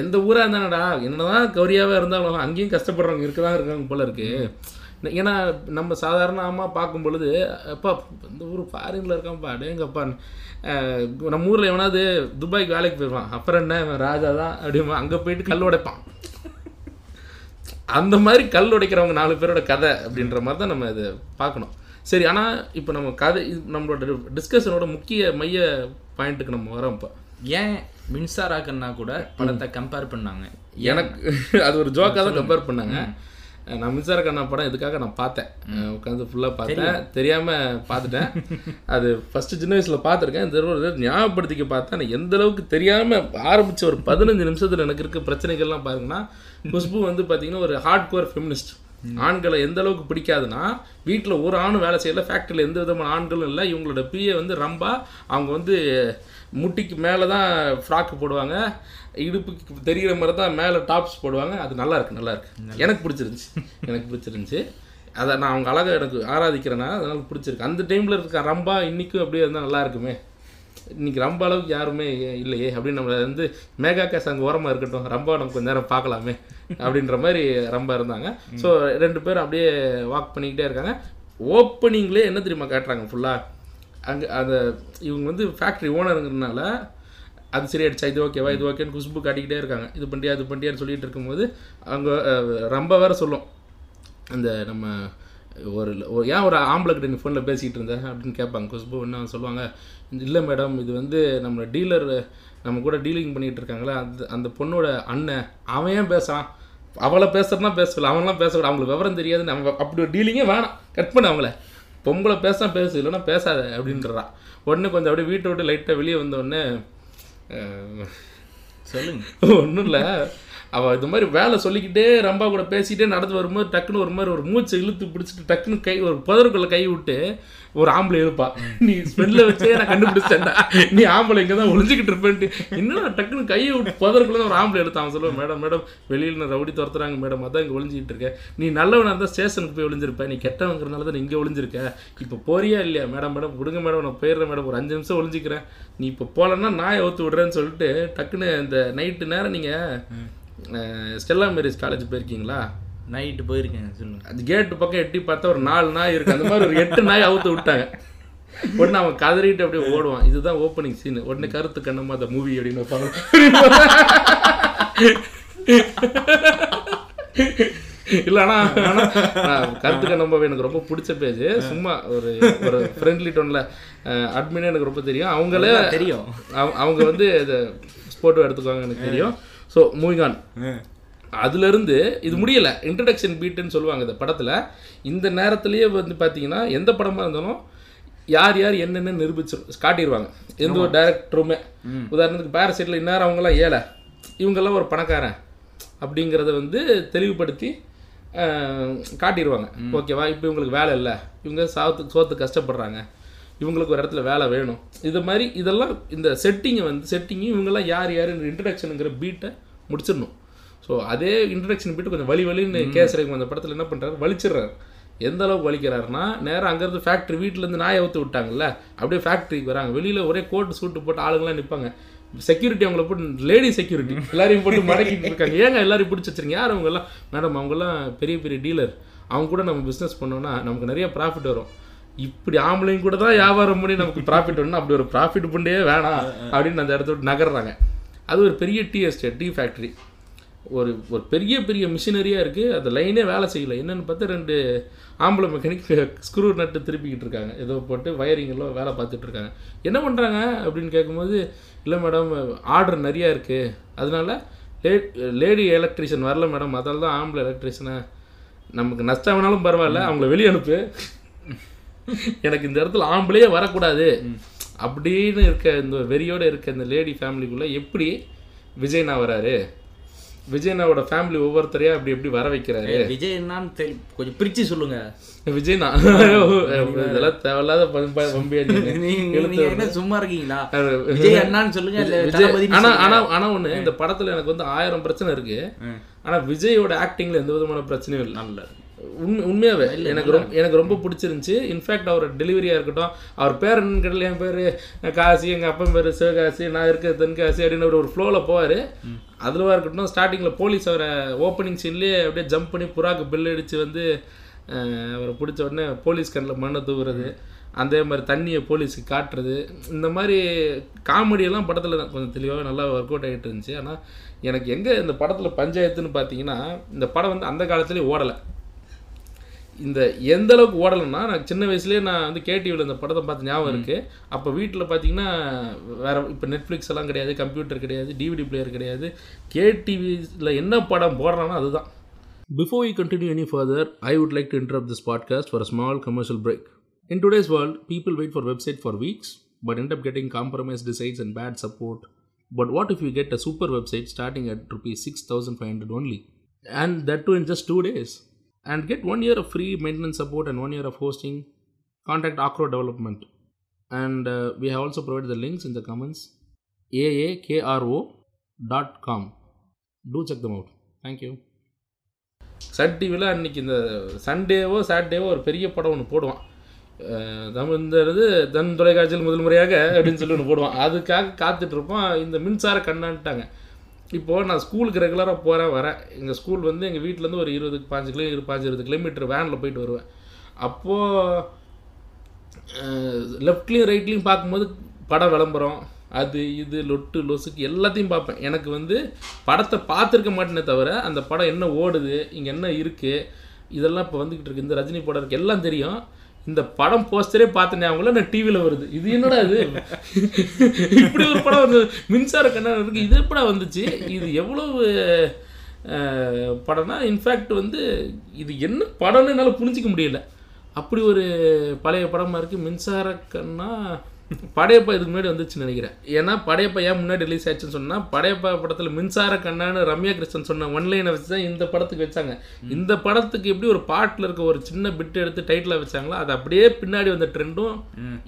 எந்த ஊரா இருந்தானடா? என்னதான் கௌரியாவே இருந்தாலும் அங்கேயும் கஷ்டப்படுறவங்க இருக்கதான் இருக்காங்க போல இருக்கு. ஏன்னா நம்ம சாதாரணமாக பார்க்கும் பொழுது அப்பா இந்த ஊர் ஃபாரின்ல இருக்கான்ப்பா அடேங்கப்பா நம்ம ஊர்ல எவனாவது துபாய்க்கு வேலைக்கு போயிடுவான் அப்புறம் என்ன ராஜா தான் அப்படிமா அங்கே போயிட்டு கல் உடைப்பான். அந்த மாதிரி கல் உடைக்கிறவங்க நாலு பேரோட கதை அப்படின்ற மாதிரி தான் நம்ம இதை பார்க்கணும். சரி ஆனால் இப்போ நம்ம கதை நம்மளோட டிஸ்கஷனோட முக்கிய மைய பாயிண்ட்டுக்கு நம்ம வரோம் இப்போ. ஏன் மின்சாரா கண்ணா கூட படத்தை கம்பேர் பண்ணாங்க? எனக்கு அது ஒரு ஜோக்காக தான் கம்பேர் பண்ணாங்க. நான் மின்சார கண்ணா படம் இதுக்காக நான் பார்த்தேன். உட்காந்து ஃபுல்லாக பார்த்தேன். தெரியாமல் பார்த்துட்டேன். அது ஃபஸ்ட்டு சின்ன வயசில் பார்த்துருக்கேன். தடவை ஞாபகப்படுத்திக்க பார்த்தேன். நான் எந்த அளவுக்கு தெரியாமல் ஆரம்பிச்ச ஒரு பதினஞ்சு நிமிஷத்தில் எனக்கு இருக்க பிரச்சனைகள்லாம் பாருங்கன்னா குஷ்பு வந்து பார்த்தீங்கன்னா ஒரு ஹார்ட் கோர் ஃபெமினிஸ்ட் ஆண்களை எந்த அளவுக்கு பிடிக்காதுன்னா வீட்டில் ஒரு ஆணும் வேலை செய்யல ஃபேக்ட்ரியில் எந்த விதமான ஆண்களும் இல்லை. இவங்களோட பிஏ வந்து ரம்பா. அவங்க வந்து முட்டிக்கு மேலே தான் ஃப்ராக்கு போடுவாங்க. இடுப்புக்கு தெரிகிற மாதிரி தான் மேலே டாப்ஸ் போடுவாங்க. அது நல்லா இருக்கு நல்லா இருக்கு. எனக்கு பிடிச்சிருந்துச்சு. எனக்கு பிடிச்சிருந்துச்சு. அதை நான் அவங்க அழகாக எனக்கு ஆராதிக்கிறேன்னா அதனால பிடிச்சிருக்கு. அந்த டைமில் இருக்க ரம்பா இன்றைக்கும் அப்படியே இருந்தால் நல்லா இருக்குமே. இன்னைக்கு ரொம்ப அளவுக்கு யாருமே இல்லையே அப்படின்னு நம்ம வந்து மேகா கேஸ் அங்கே ஓரமாக இருக்கட்டும் ரொம்ப நம்ம கொஞ்ச நேரம் பார்க்கலாமே அப்படின்ற மாதிரி ரொம்ப இருந்தாங்க. ஸோ ரெண்டு பேரும் அப்படியே வாக் பண்ணிக்கிட்டே இருக்காங்க. ஓப்பனிங்லேயே என்ன தெரியுமா காட்டுறாங்க ஃபுல்லாக அங்கே அந்த இவங்க வந்து ஃபேக்ட்ரி ஓனருங்கிறதுனால அது சரி அடிச்சா இது ஓகேவா இது ஓகேன்னு குஷ்பு காட்டிக்கிட்டே இருக்காங்க. இது பண்ணியா இது பண்ணியான்னு சொல்லிட்டு இருக்கும்போது அவங்க ரொம்ப வேற சொல்லும். அந்த நம்ம ஒரு ஒரு ஏன் ஒரு ஆம்பளை கிட்ட நீ ஃபோனில் பேசிகிட்டு இருந்த அப்படின்னு கேட்பாங்க. குஷ்பு என்ன சொல்லுவாங்க? இல்லை மேடம் இது வந்து நம்ம டீலர் நம்ம கூட டீலிங் பண்ணிகிட்டு இருக்காங்களே அந்த அந்த பொண்ணோட அண்ணன் அவன் ஏன் பேசான்? அவளை பேசுறதுனா பேசல அவன்லாம் பேசக்கூடாது. அவங்களுக்கு விவரம் தெரியாது நம்ம அப்படி ஒரு டீலிங்கே வேணாம். கட் பண்ண அவங்கள. பொம்பளை பேச பேசு இல்லைன்னா பேசாத அப்படின்றா. உடனே கொஞ்சம் அப்படியே வீட்டை விட்டு லைட்டாக வெளியே வந்தோடனே சொல்லுங்க. ஒன்றும் இல்லை அவள் இது மாதிரி வேலை சொல்லிக்கிட்டே ரம்பா கூட பேசிக்கிட்டே நடந்து வரும்போது டக்குன்னு ஒரு மாதிரி ஒரு மூச்சை இழுத்து பிடிச்சிட்டு டக்குன்னு கை ஒரு புதருக்குள்ள கை விட்டு ஒரு ஆம்பளை இருப்பா நீ ஸ்மெல்ல வச்சே நான் கண்டுபிடிச்சேன்டா நீ ஆம்பளை இங்கே தான் ஒளிஞ்சிக்கிட்டு இருப்பேன்ட்டு. இன்னும் டக்குன்னு கையை விட்டு புதருக்குள்ளே தான் ஒரு ஆம்பளை எடுத்தான் அவன் மேடம் மேடம் வெளியில் நான் ரவுடி துரத்துறாங்க மேடம் அதான் இங்கே ஒழிஞ்சிக்கிட்டு இருக்கேன் நீ நல்லவனாக இருந்தால் ஸ்டேஷனுக்கு போய் ஒழிஞ்சிருப்பேன் நீ கெட்டவங்கிறனால தான் நீ இங்கே ஒளிஞ்சிருக்க. இப்போ போறியா இல்லையா? மேடம் மேடம் விடுங்க மேடம் நான் போயிடுறேன் மேடம். ஒரு அஞ்சு நிமிஷம் ஒழிஞ்சிக்கிறேன் நீ இப்போ போகலன்னா நாயை ஒத்து விடுறேன்னு சொல்லிட்டு டக்குன்னு இந்த நைட்டு நேரம் நீங்கள் ஸ்டெல்லா மேரிஸ் காலேஜ் போயிருக்கீங்களா? நைட்டு போயிருக்கேன் சொல்லுங்க அது கேட்டு பக்கம் எட்டி பார்த்தா ஒரு நாலு நாய் இருக்கு. அந்த மாதிரி ஒரு எட்டு நாய் அவுத்து விட்டாங்க. உடனே அவன் கதறிட்டு அப்படியே ஓடுவான். இதுதான் ஓப்பனிங் சீன் உடனே கருத்து கண்ணமா அந்த மூவி அப்படின்னு வைப்பாங்க இல்ல ஆனா ஆனா, நான் கருத்து கண்ணம்பாவை எனக்கு ரொம்ப பிடிச்ச பேஜ் சும்மா ஒரு ஒரு ஃப்ரெண்ட்லி டோன்ல அட்மினே எனக்கு ரொம்ப தெரியும். அவங்களே தெரியும். அவ- அவங்க வந்து ஸ்போட்டோ எடுத்துக்குவாங்க எனக்கு தெரியும். ஸோ மூவிங் ஆன் அதுலேருந்து இது முடியல. இன்ட்ரடக்ஷன் பீட்டுன்னு சொல்லுவாங்க இந்த படத்தில். இந்த நேரத்திலேயே வந்து பார்த்தீங்கன்னா எந்த படமாக இருந்தாலும் யார் யார் என்னென்ன நிரூபிச்சு காட்டிடுவாங்க எந்த ஒரு டேரக்டருமே உதாரணத்துக்கு பேரசைட்டில் இந்நேரம் அவங்களாம் ஏழை. இவங்கெல்லாம் ஒரு பணக்காரன் அப்படிங்கிறத வந்து தெளிவுபடுத்தி காட்டிடுவாங்க ஓகேவா? இப்போ இவங்களுக்கு வேலை இல்லை. இவங்க சாத்து சோத்து கஷ்டப்படுறாங்க. இவங்களுக்கு ஒரு இடத்துல வேலை வேணும். இது மாதிரி இதெல்லாம் இந்த செட்டிங்கை வந்து செட்டிங்கும் இவங்கெல்லாம் யார் யார் இன்ட்ரடக்ஷனுங்கிற பீட்டை முடிச்சிடணும். ஸோ அதே இன்ட்ரடக்ஷன் பீட்டு கொஞ்சம் வலி வலின்னு கேசரிங்க அந்த படத்தில் என்ன பண்ணுறாரு வலிச்சிடுறாரு. எந்த அளவுக்கு வலிக்கிறாருன்னா நேரா அங்கேருந்து ஃபேக்ட்ரி வீட்டிலேருந்து நாயை ஊற்றி விட்டாங்கல்ல அப்படியே ஃபேக்ட்ரிக்கு வராங்க. வெளியில் ஒரே கோட்டு சூட்டு போட்டு ஆளுங்களாம் நிற்பாங்க செக்யூரிட்டி அவங்கள போட்டு லேடி செக்யூரிட்டி எல்லாரையும் போட்டு மடக்கிட்டு இருக்காங்க. ஏங்க எல்லாரையும் பிடிச்சி வச்சிருங்க யார் அவங்கெல்லாம்? மேடம் அவங்கெல்லாம் பெரிய பெரிய டீலர் அவங்க கூட நம்ம பிஸ்னஸ் பண்ணோம்னா நமக்கு நிறைய ப்ராஃபிட் வரும். இப்படி ஆம்பளைங்க கூட தான் வியாபாரம் பண்ணி நமக்கு ப்ராஃபிட் வரணும் அப்படி ஒரு ப்ராஃபிட் பண்ணே வேணாம். அப்படின்னு அந்த இடத்த விட்டு நகர்றாங்க. அது ஒரு பெரிய டீ எஸ்டேட் டீ ஃபேக்ட்ரி ஒரு ஒரு பெரிய பெரிய மிஷினரியாக இருக்குது அந்த லைனே வேலை செய்யலை. என்னென்னு பார்த்தா ரெண்டு ஆம்பளை மெக்கானிக் ஸ்க்ரூ நட்டு திருப்பிக்கிட்டு இருக்காங்க. ஏதோ போட்டு வயரிங் எல்லாம் வேலை பார்த்துட்டு இருக்காங்க. என்ன பண்ணுறாங்க அப்படின்னு கேட்கும்போது இல்லை மேடம் ஆர்டர் நிறையா இருக்குது அதனால லே லேடி எலக்ட்ரிஷியன் வரல மேடம் அதால தான் ஆம்பளை எலக்ட்ரிஷியனை நமக்கு நஷ்டம் வேணாலும் பரவாயில்ல. அவங்கள வெளியே அனுப்பு. எனக்கு இந்த இடத்துல ஆம்பளையே வரக்கூடாது. அப்படின்னு இருக்க இந்த வெறியோட இருக்க இந்த லேடி ஃபேமிலிக்குள்ளே எப்படி விஜய்னா வராரு? விஜய்னாவோட ஃபேமிலி ஒவ்வொருத்தரையா அப்படி எப்படி வர வைக்கிறாரு? விஜய் என்னன்னு தெரி- கொஞ்சம் பிரிச்சு சொல்லுங்க. விஜய்னா இதெல்லாம் தேவையில்லாத பம்பா- பம்பி அடிக்குது. நீங்க. நீங்க என்ன சும்மா இருக்கீங்களா? விஜய் அண்ணான்னு சொல்லுங்க ஆனா. ஆனா ஆனா ஒண்ணு இந்த படத்துல எனக்கு வந்து ஆயிரம் பிரச்சனை இருக்கு. ஆனா விஜயோட ஆக்டிங்ல எந்த விதமான பிரச்சனையும் இல்லை. நல்ல உண்மை உண்மையாவே. எனக்கு ரொம்ப எனக்கு ரொம்ப பிடிச்சிருந்துச்சு. இன்ஃபேக்ட் அவர் டெலிவரியாக இருக்கட்டும் அவர் பேர் என்னன்னு கேட்டல என் பேர் காசி எங்கள் அப்பா பேர் சிவகாசி நான் இருக்க தென்காசி அப்படின்னு ஒரு ஃப்ளோவில் போவார். அதுலவா இருக்கட்டும் ஸ்டார்டிங்கில் போலீஸ் அவரை ஓப்பனிங் சீன்லேயே அப்படியே ஜம்ப் பண்ணி புறாக்கு பில் அடித்து வந்து அவரை பிடிச்ச உடனே போலீஸ் கண்ணில் மண்ணை தூவுறது அதே மாதிரி தண்ணியை போலீஸுக்கு காட்டுறது. இந்த மாதிரி காமெடியெல்லாம் படத்தில் கொஞ்சம் தெளிவாக நல்லா ஒர்க் அவுட் ஆகிட்டு இருந்துச்சு. ஆனால் எனக்கு எங்கே இந்த படத்தில் பஞ்சாயத்துன்னு பார்த்தீங்கன்னா இந்த படம் வந்து அந்த காலத்துலேயே ஓடலை. இந்த எந்த அளவுக்கு ஓடலைன்னா நான் சின்ன வயசுலேயே நான் வந்து கேடிவியில் இந்த படத்தை பார்த்து ஞாபகம் இருக்குது அப்போ வீட்டில் பார்த்தீங்கன்னா வேற இப்போ நெட்ஃப்ளிக்ஸ் எல்லாம் கிடையாது கம்ப்யூட்டர் கிடையாது டிவிடி பிளேயர் கிடையாது கேடிவியில் என்ன படம் போடுறானோ அதுதான் before you continue any further I would like to interrupt this podcast for a small commercial break in today's world people wait for website for weeks but end up getting compromised designs and bad support. But what if you get a super website starting at rupees 6500 only? And that too in just two days. And get one year of free maintenance support and one year of hosting. Contact Acro Development. And uh, we have also provided the links in the comments. aakro.com. Do check them out. Thank you. Sun டிவியில் அன்றைக்கி இந்த சண்டேவோ சாட்டர்டேவோ ஒரு பெரிய படம் ஒன்று போடுவான் அஹ் தன் தொலைக்காட்சியில் முதல் முறையாக அப்படின்னு சொல்லி ஒன்று போடுவான் அதுக்காக காத்துட்ருப்போம் இந்த மின்சார கண்ணான்ட்டாங்க இப்போது நான் ஸ்கூலுக்கு ரெகுலராக போகிறேன் வரேன். எங்கள் ஸ்கூல் வந்து எங்கள் வீட்டிலேருந்து ஒரு இருபது பாஞ்சு கிலோ இரு பாஞ்சு இருபது கிலோமீட்டர் வேனில் போயிட்டு வருவேன். அப்போது லெஃப்ட்லேயும் ரைட்லேயும் பார்க்கும்போது படம் விளம்பரம் அது இது லொட்டு லொசுக்கு எல்லாத்தையும் பார்ப்பேன். எனக்கு வந்து படத்தை பார்த்துருக்க மாட்டேனே தவிர அந்த படம் என்ன ஓடுது இங்கே என்ன இருக்குது இதெல்லாம் இப்போ வந்துக்கிட்டு இருக்கு. இந்த ரஜினி படம் இருக்குது எல்லாம் தெரியும். இந்த படம் போஸ்டரே பார்த்தேன் ஞாபகம் நான் டிவியில் வருது. இது என்னடா இது? இப்படி ஒரு படம் வந்து மின்சார கண்ணன் இருக்கு. இது படம் வந்துச்சு? இது எவ்வளவு படம்னா இன்ஃபேக்ட் வந்து இது என்ன படம்னு என்னால் புரிஞ்சிக்க முடியல. அப்படி ஒரு பழைய படமாக இருக்குது மின்சார கண்ணா படையப்பா இதுக்கு முன்னாடி வந்துச்சுன்னு நினைக்கிறேன். ஏன்னா படையப்பா ஏன் முன்னாடி ரிலீஸ் ஆச்சுன்னு சொன்னால் படையப்பா படத்தில் மின்சார கண்ணான்னு ரம்யா கிருஷ்ணன் சொன்ன ஒன்லைனை வச்சு தான் இந்த படத்துக்கு வச்சாங்க. இந்த படத்துக்கு எப்படி ஒரு பாட்டில் இருக்க ஒரு சின்ன பிட் எடுத்து டைட்டில் வச்சாங்களோ அது அப்படியே பின்னாடி வந்த ட்ரெண்டும்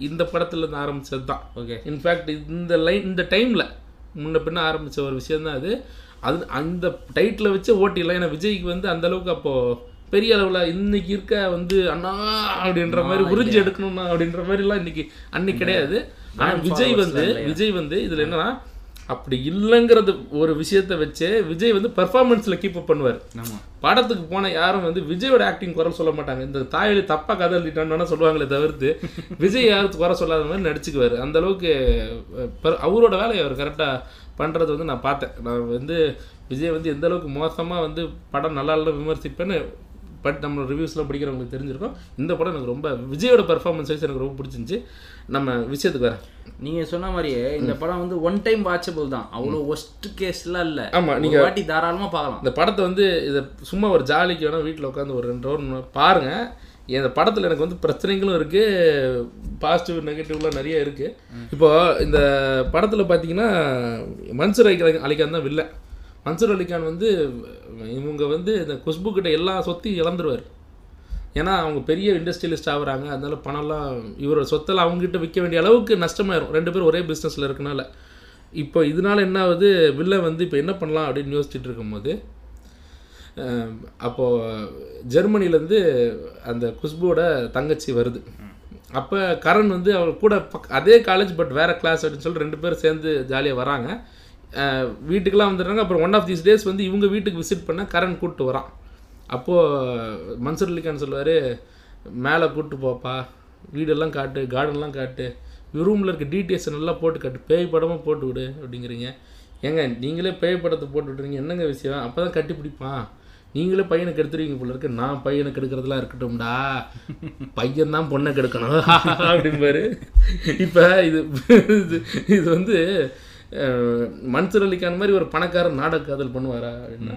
இந்த படத்துல இருந்து ஆரம்பிச்சது தான் ஓகே இன்ஃபேக்ட் இந்த லைன் இந்த டைமில் முன்ன பின்ன ஆரம்பித்த ஒரு விஷயம் தான் அது. அது அந்த டைட்டில் வச்சு ஓட்டிடலாம் ஏன்னா விஜய்க்கு வந்து அந்த அளவுக்கு அப்போது பெரிய அளவில் இன்னைக்கு இருக்க வந்து அண்ணா அப்படின்ற மாதிரி உறிஞ்சி எடுக்கணும்னா அப்படின்ற மாதிரிலாம் இன்னைக்கு அன்னைக்கு கிடையாது. ஆனால் விஜய் வந்து விஜய் வந்து இதில் என்னன்னா அப்படி இல்லைங்கிறது ஒரு விஷயத்தை வச்சு விஜய் வந்து பெர்ஃபார்மன்ஸில் கீப் அப் பண்ணுவார். படத்துக்கு போன யாரும் வந்து விஜயோட ஆக்டிங் குறை சொல்ல மாட்டாங்க. இந்த தாயலி தப்பா கதை எழுதிட்டான்னு சொல்லுவாங்களே தவிர்த்து விஜய் யாரும் குறை சொல்லாத மாதிரி நடிச்சுக்குவார். அந்த அளவுக்கு அவரோட வேலையை அவர் கரெக்டாக பண்ணுறது வந்து நான் பார்த்தேன். நான் வந்து விஜய் வந்து எந்த அளவுக்கு மோசமாக வந்து படம் நல்லா இல்லை விமர்சிப்பேன்னு பட் நம்ம ரிவ்யூஸ்லாம் படிக்கிறவங்களுக்கு தெரிஞ்சிருக்கும். இந்த படம் எனக்கு ரொம்ப விஜயோட பெர்ஃபார்மன்ஸ் வைஸ் எனக்கு ரொம்ப பிடிச்சிருந்துச்சி. நம்ம விஷயத்துக்கு வரேன் நீங்க சொன்ன மாதிரியே இந்த படம் வந்து ஒன் டைம் வாட்சபிள் தான். அவ்வளோ ஒஸ்ட் கேஸ்லாம் இல்ல. ஆமா, நீங்க வாட்டி தாராளமா பார்க்கலாம். இந்த படத்தை வந்து இதை சும்மா ஒரு ஜாலிக்கு வேணால் வீட்டில் உட்காந்து ஒரு ரெண்டு ஹவர் பாருங்கள் இந்த படத்தில் எனக்கு வந்து பிரச்சனைகளும் இருக்குது பாசிட்டிவ் நெகட்டிவ்லாம் நிறைய இருக்குது இப்போ இந்த படத்தில் பார்த்தீங்கன்னா மன்சூர் அலி அலிகான் தான் வில்ல மன்சூர் அலிகான் வந்து இவங்க வந்து இந்த குஷ்பு கிட்ட எல்லா சொத்தையும் இழந்துருவார். ஏன்னா அவங்க பெரிய இண்டஸ்ட்ரியலிஸ்ட் ஆகுறாங்க. அதனால பணம்லாம் இவரோட சொத்தெல்லாம் அவங்ககிட்ட விற்க வேண்டிய அளவுக்கு நஷ்டமாயிரும். ரெண்டு பேரும் ஒரே பிஸ்னஸில் இருக்கனால. இப்போ இதனால என்ன ஆகுது? வில்லை வந்து இப்போ என்ன பண்ணலாம் அப்படின்னு யோசிச்சுட்டு இருக்கும்போது அப்போது ஜெர்மனிலேருந்து அந்த குஷ்புவோட தங்கச்சி வருது. அப்போ கரண் வந்து அவள் கூட பக் அதே காலேஜ் பட் வேறு கிளாஸ் அப்படின்னு சொல்லிட்டு ரெண்டு பேரும் சேர்ந்து ஜாலியாக வராங்க. வீட்டுக்கெலாம் வந்துடுறாங்க. அப்புறம் ஒன் ஆஃப் தீஸ் டேஸ் வந்து இவங்க வீட்டுக்கு விசிட் பண்ண கரண் கூப்பிட்டு வரான். அப்போது மன்சூர் அலிகான் சொல்லுவார் மேலே கூப்பிட்டு போப்பா. வீடெல்லாம் காட்டு கார்டன்லாம் காட்டு. ரூமில் இருக்க டீட்டெயில்ஸ் நல்லா போட்டு காட்டு. பேய் படமாக போட்டு விடு அப்படிங்கிறீங்க. ஏங்க நீங்களே பேய் படத்தை போட்டு விட்றீங்க என்னங்க விஷயம்? அப்போ தான் கட்டி பிடிப்பான். நீங்களே பையனை கெடுத்துருவீங்க போல இருக்கு. நான் பையனை கெடுக்கிறதுலாம் இருக்கட்டும்டா. பையன் தான் பொண்ணை கெடுக்கணும். அப்படிம்பாரு. இப்போ இது இது வந்து மன்சூர் அலிகான் மாதிரி ஒரு பணக்காரர் நாடக காதல் பண்ணுவாரா அப்படின்னா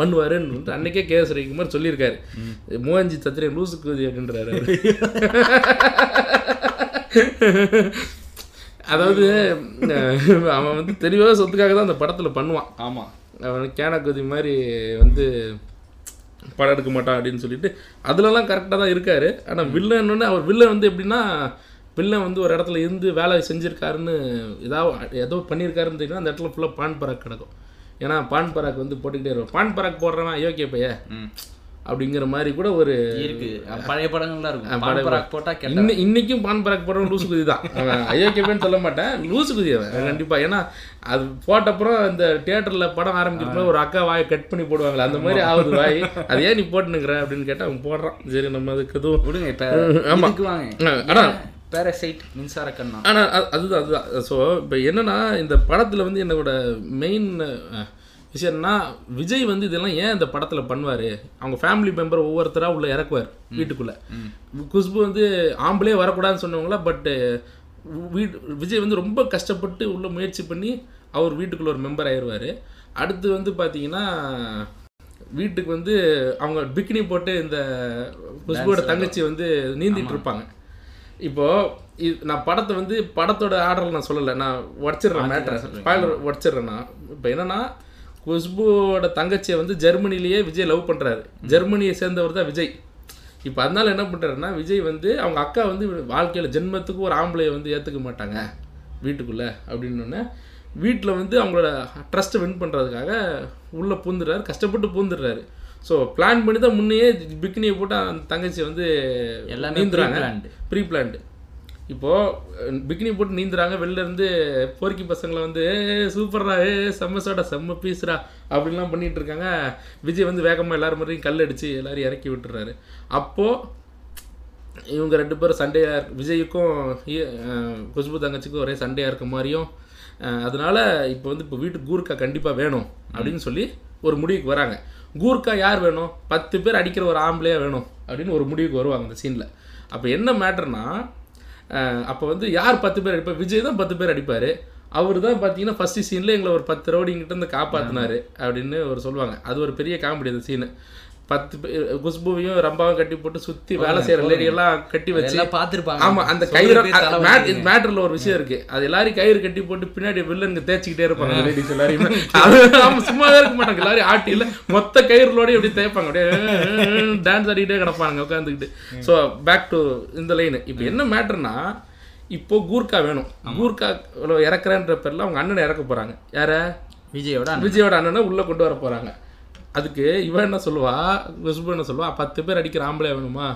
பண்ணுவாருன்னு அன்னைக்கே கே எஸ் ரவிக்குமார் சொல்லியிருக்காரு. மோகன்ஜி சத்திரியன் லூசு கூதி அப்படின்றாரு. அதாவது அவன் வந்து தெளிவாக சொத்துக்காக தான் அந்த படத்தில் பண்ணுவான். ஆமா. அவன் கேனக்குதி மாதிரி வந்து படம் எடுக்க மாட்டான் அப்படின்னு சொல்லிட்டு அதுலலாம் கரெக்டாக தான் இருக்காரு. ஆனால் வில்லன்னு அவர் வில்லன் வந்து எப்படின்னா வில்லன் வந்து ஒரு இடத்துல இருந்து வேலை செஞ்சுருக்காருன்னு ஏதாவது ஏதோ பண்ணியிருக்காருன்னு தெரியும் அந்த இடத்துல ஃபுல்லாக பான் பராக் கிடக்கும். ஏன்னா பான் பராக் வந்து போட்டுக்கிட்டே இருக்கும் பான் பராக் போடுறவன் அயோக்கிய பைய. அப்படிங்கிற மாதிரி கூட ஒரு இருக்கு. பழைய படங்கள்லாம் இருக்கும். பான்பராக் போட்டா கெட்ட இன்னி இன்னைக்கும் பான் பராக் போடுறவன் லூசு குதி தான். அயோக்கியப்பேன்னு சொல்ல மாட்டேன். லூசு குதி அவன் கண்டிப்பா. ஏன்னா அது போட்டப்புறம் இந்த தியேட்டர்ல படம் ஆரம்பிக்கிறப்ப ஒரு அக்கா வாயை கட் பண்ணி போடுவாங்களே அந்த மாதிரி ஆகுது வாய். அது ஏன் நீ போட்டுனுக்குற? அப்படின்னு கேட்டா அவன் போடுறான். சரி நம்ம அதுக்கு எதுவும் விடுங்க இப்ப ஆமா. இதுக்கு வாங்க. ஆனா பேரசைட் மின்சார கண்ணா. ஆனால் அதுதான் அதுதான். ஸோ இப்போ என்னன்னா இந்த படத்தில் வந்து என்னோட மெயின் விஷயம்னா விஜய் வந்து இதெல்லாம் ஏன் இந்த படத்தில் பண்ணுவார்? அவங்க ஃபேமிலி மெம்பர் ஒவ்வொருத்தராக உள்ள இறக்குவார் வீட்டுக்குள்ளே. குஷ்பு வந்து ஆம்பளே வரக்கூடாதுன்னு சொன்னவங்கள பட்டு வீட் விஜய் வந்து ரொம்ப கஷ்டப்பட்டு உள்ள முயற்சி பண்ணி அவர் வீட்டுக்குள்ள ஒரு மெம்பர் ஆயிடுவார் அடுத்து வந்து பார்த்தீங்கன்னா வீட்டுக்கு வந்து அவங்க பிக்கினி போட்டு இந்த குஷ்புவோட தங்கச்சி வந்து நீந்திட்டு இருப்பாங்க. இப்போ இது நான் படத்தை வந்து படத்தோட ஆர்டரில் நான் சொல்லலை நான் உடச்சிடுறேன் மேட்ரை ஸ்பாய்லர் உடச்சிடுறேன் நான். இப்போ என்னன்னா குஷ்புவோட தங்கச்சியை வந்து ஜெர்மனிலேயே விஜய் லவ் பண்ணுறாரு ஜெர்மனியை சேர்ந்தவர் தான் விஜய். இப்போ அதனால என்ன பண்ணுறாருன்னா விஜய் வந்து அவங்க அக்கா வந்து வாழ்க்கையில் ஜென்மத்துக்கு ஒரு ஆம்பளையை வந்து ஏற்றுக்க மாட்டாங்க வீட்டுக்குள்ளே அப்படின்னோடனே வீட்டில் வந்து அவங்களோட ட்ரஸ்ட்டை வின் பண்ணுறதுக்காக உள்ளே பூந்துடுறாரு கஷ்டப்பட்டு பூந்துடுறாரு. ஸோ பிளான் பண்ணி தான் முன்னையே பிக்கினியை போட்டு அந்த தங்கச்சி வந்து எல்லாமே நீந்துறாங்க. ப்ரீ பிளான்டு இப்போது பிக்னி போட்டு நீந்துறாங்க. வெளில இருந்து போர்க்கி பசங்களை வந்து சூப்பர்ரா ஏ செம்ம சோடா செம்ம பீஸ்ரா அப்படின்லாம் பண்ணிட்டு இருக்காங்க. விஜய் வந்து வேகமாக எல்லாரும் மாதிரியும் கல் அடிச்சு எல்லாரையும் இறக்கி விட்டுறாரு. அப்போது இவங்க ரெண்டு பேரும் சண்டையாக விஜய்க்கும் குஷ்பு தங்கச்சிக்கும் ஒரே சண்டையாக இருக்க மாதிரியும் அதனால இப்போ வந்து இப்போ வீட்டுக்கு கூர்க்கா கண்டிப்பாக வேணும் அப்படின்னு சொல்லி ஒரு முடிவுக்கு வராங்க. கூர்க்கா யார் வேணும்? பத்து பேர் அடிக்கிற ஒரு ஆம்பளையாக வேணும் அப்படின்னு ஒரு முடிவுக்கு வருவாங்க அந்த சீனில் அப்போ என்ன மேட்டர்னா அப்போ வந்து யார் பத்து பேர் அடிப்பா? விஜய் தான் பத்து பேர் அடிப்பார். அவர் தான் பார்த்தீங்கன்னா ஃபஸ்ட்டு சீனில் எங்களை ஒரு பத்து ரவுடிங்கிட்ட இருந்து காப்பாற்றினாரு அப்படின்னு ஒரு சொல்லுவாங்க. அது ஒரு பெரிய காமெடி அந்த சீனு பத்து பேர் குஷ்புவையும் ரம்பாவும் கட்டி போட்டு சுற்றி வேலை செய்கிற லேடி எல்லாம் கட்டி வச்சு பார்த்துருப்பாங்க. ஆமா அந்த கயிறு மேட்டர்ல ஒரு விஷயம் இருக்கு. அது எல்லாரையும் கயிறு கட்டி போட்டு பின்னாடி வில்லனுங்க தேய்ச்சிக்கிட்டே இருப்பாங்க லேடிஸ் எல்லாரையுமே. அது ஆமா சும்மாவே இருக்க மாட்டாங்க. எல்லாரும் ஆட்டியில மொத்த கயிறுலோடய அப்படி தேய்ப்பாங்க. அப்படியே டான்ஸ் ஆடிக்கிட்டே கிடப்பாங்க உட்காந்துக்கிட்டு ஸோ பேக் டு இந்த லைன் இப்போ என்ன மேட்டர்னா இப்போ கூர்க்கா வேணும். கூர்க்கா இறக்குறேன்ற பேர்ல அவங்க அண்ணனை இறக்க போறாங்க. யார? விஜயோட. விஜயோட அண்ணனை உள்ள கொண்டு வர போறாங்க. அதுக்கு இவன் என்ன சொல்லுவா? குஷ்பு என்ன சொல்லுவா? பத்து பேர் அடிக்கிற ஆம்பளை வேணுமா?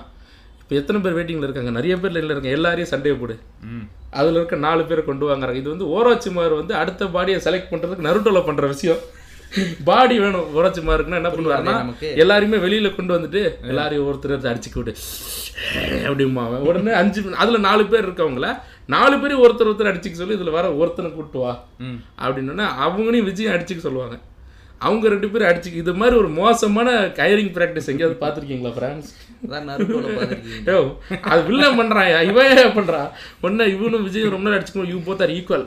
இப்போ எத்தனை பேர் வெயிட்டிங்கில் இருக்காங்க? நிறைய பேர் லைனில் இருக்காங்க. எல்லாரையும் சண்டையை போடு. ம். அதில் இருக்க நாலு பேரை கொண்டு வாங்குறாங்க. இது வந்து ஓரோச்சிமார் வந்து அடுத்த பாடியை செலக்ட் பண்ணுறதுக்கு நருட்டோல பண்ணுற விஷயம். பாடி வேணும். ஓரோச்சிமாருக்குன்னா என்ன பண்ணுவாருன்னா நமக்கு. எல்லாரையுமே வெளியில் கொண்டு வந்துட்டு எல்லாரையும் ஒருத்தர் அடிச்சுக்க விடு அப்படிமா. உடனே அஞ்சு அதில் நாலு பேர் இருக்கவங்கள நாலு பேரும் ஒருத்தர் ஒருத்தர் அடிச்சுக்க சொல்லி இதில் வர ஒருத்தனை கூட்டு வா. ம். அப்படின்னா அவங்களையும் விஜயம் அடிச்சுக்க சொல்லுவாங்க. அவங்க ரெண்டு பேரும் அடிச்சுக்க இது மாதிரி ஒரு மோசமான கயரிங் ப்ராக்டிஸ் எங்கேயாவது பார்த்துருக்கீங்களா ஃப்ரான்ஸ் யோ அது வில்லன் பண்றான் இவன் ஏன் பண்றான்? ஒன்னு இவனும் விஜய் ரொம்ப நேரம் அடிச்சுக்கணும் யூ போத் ஆர் ஈக்குவல்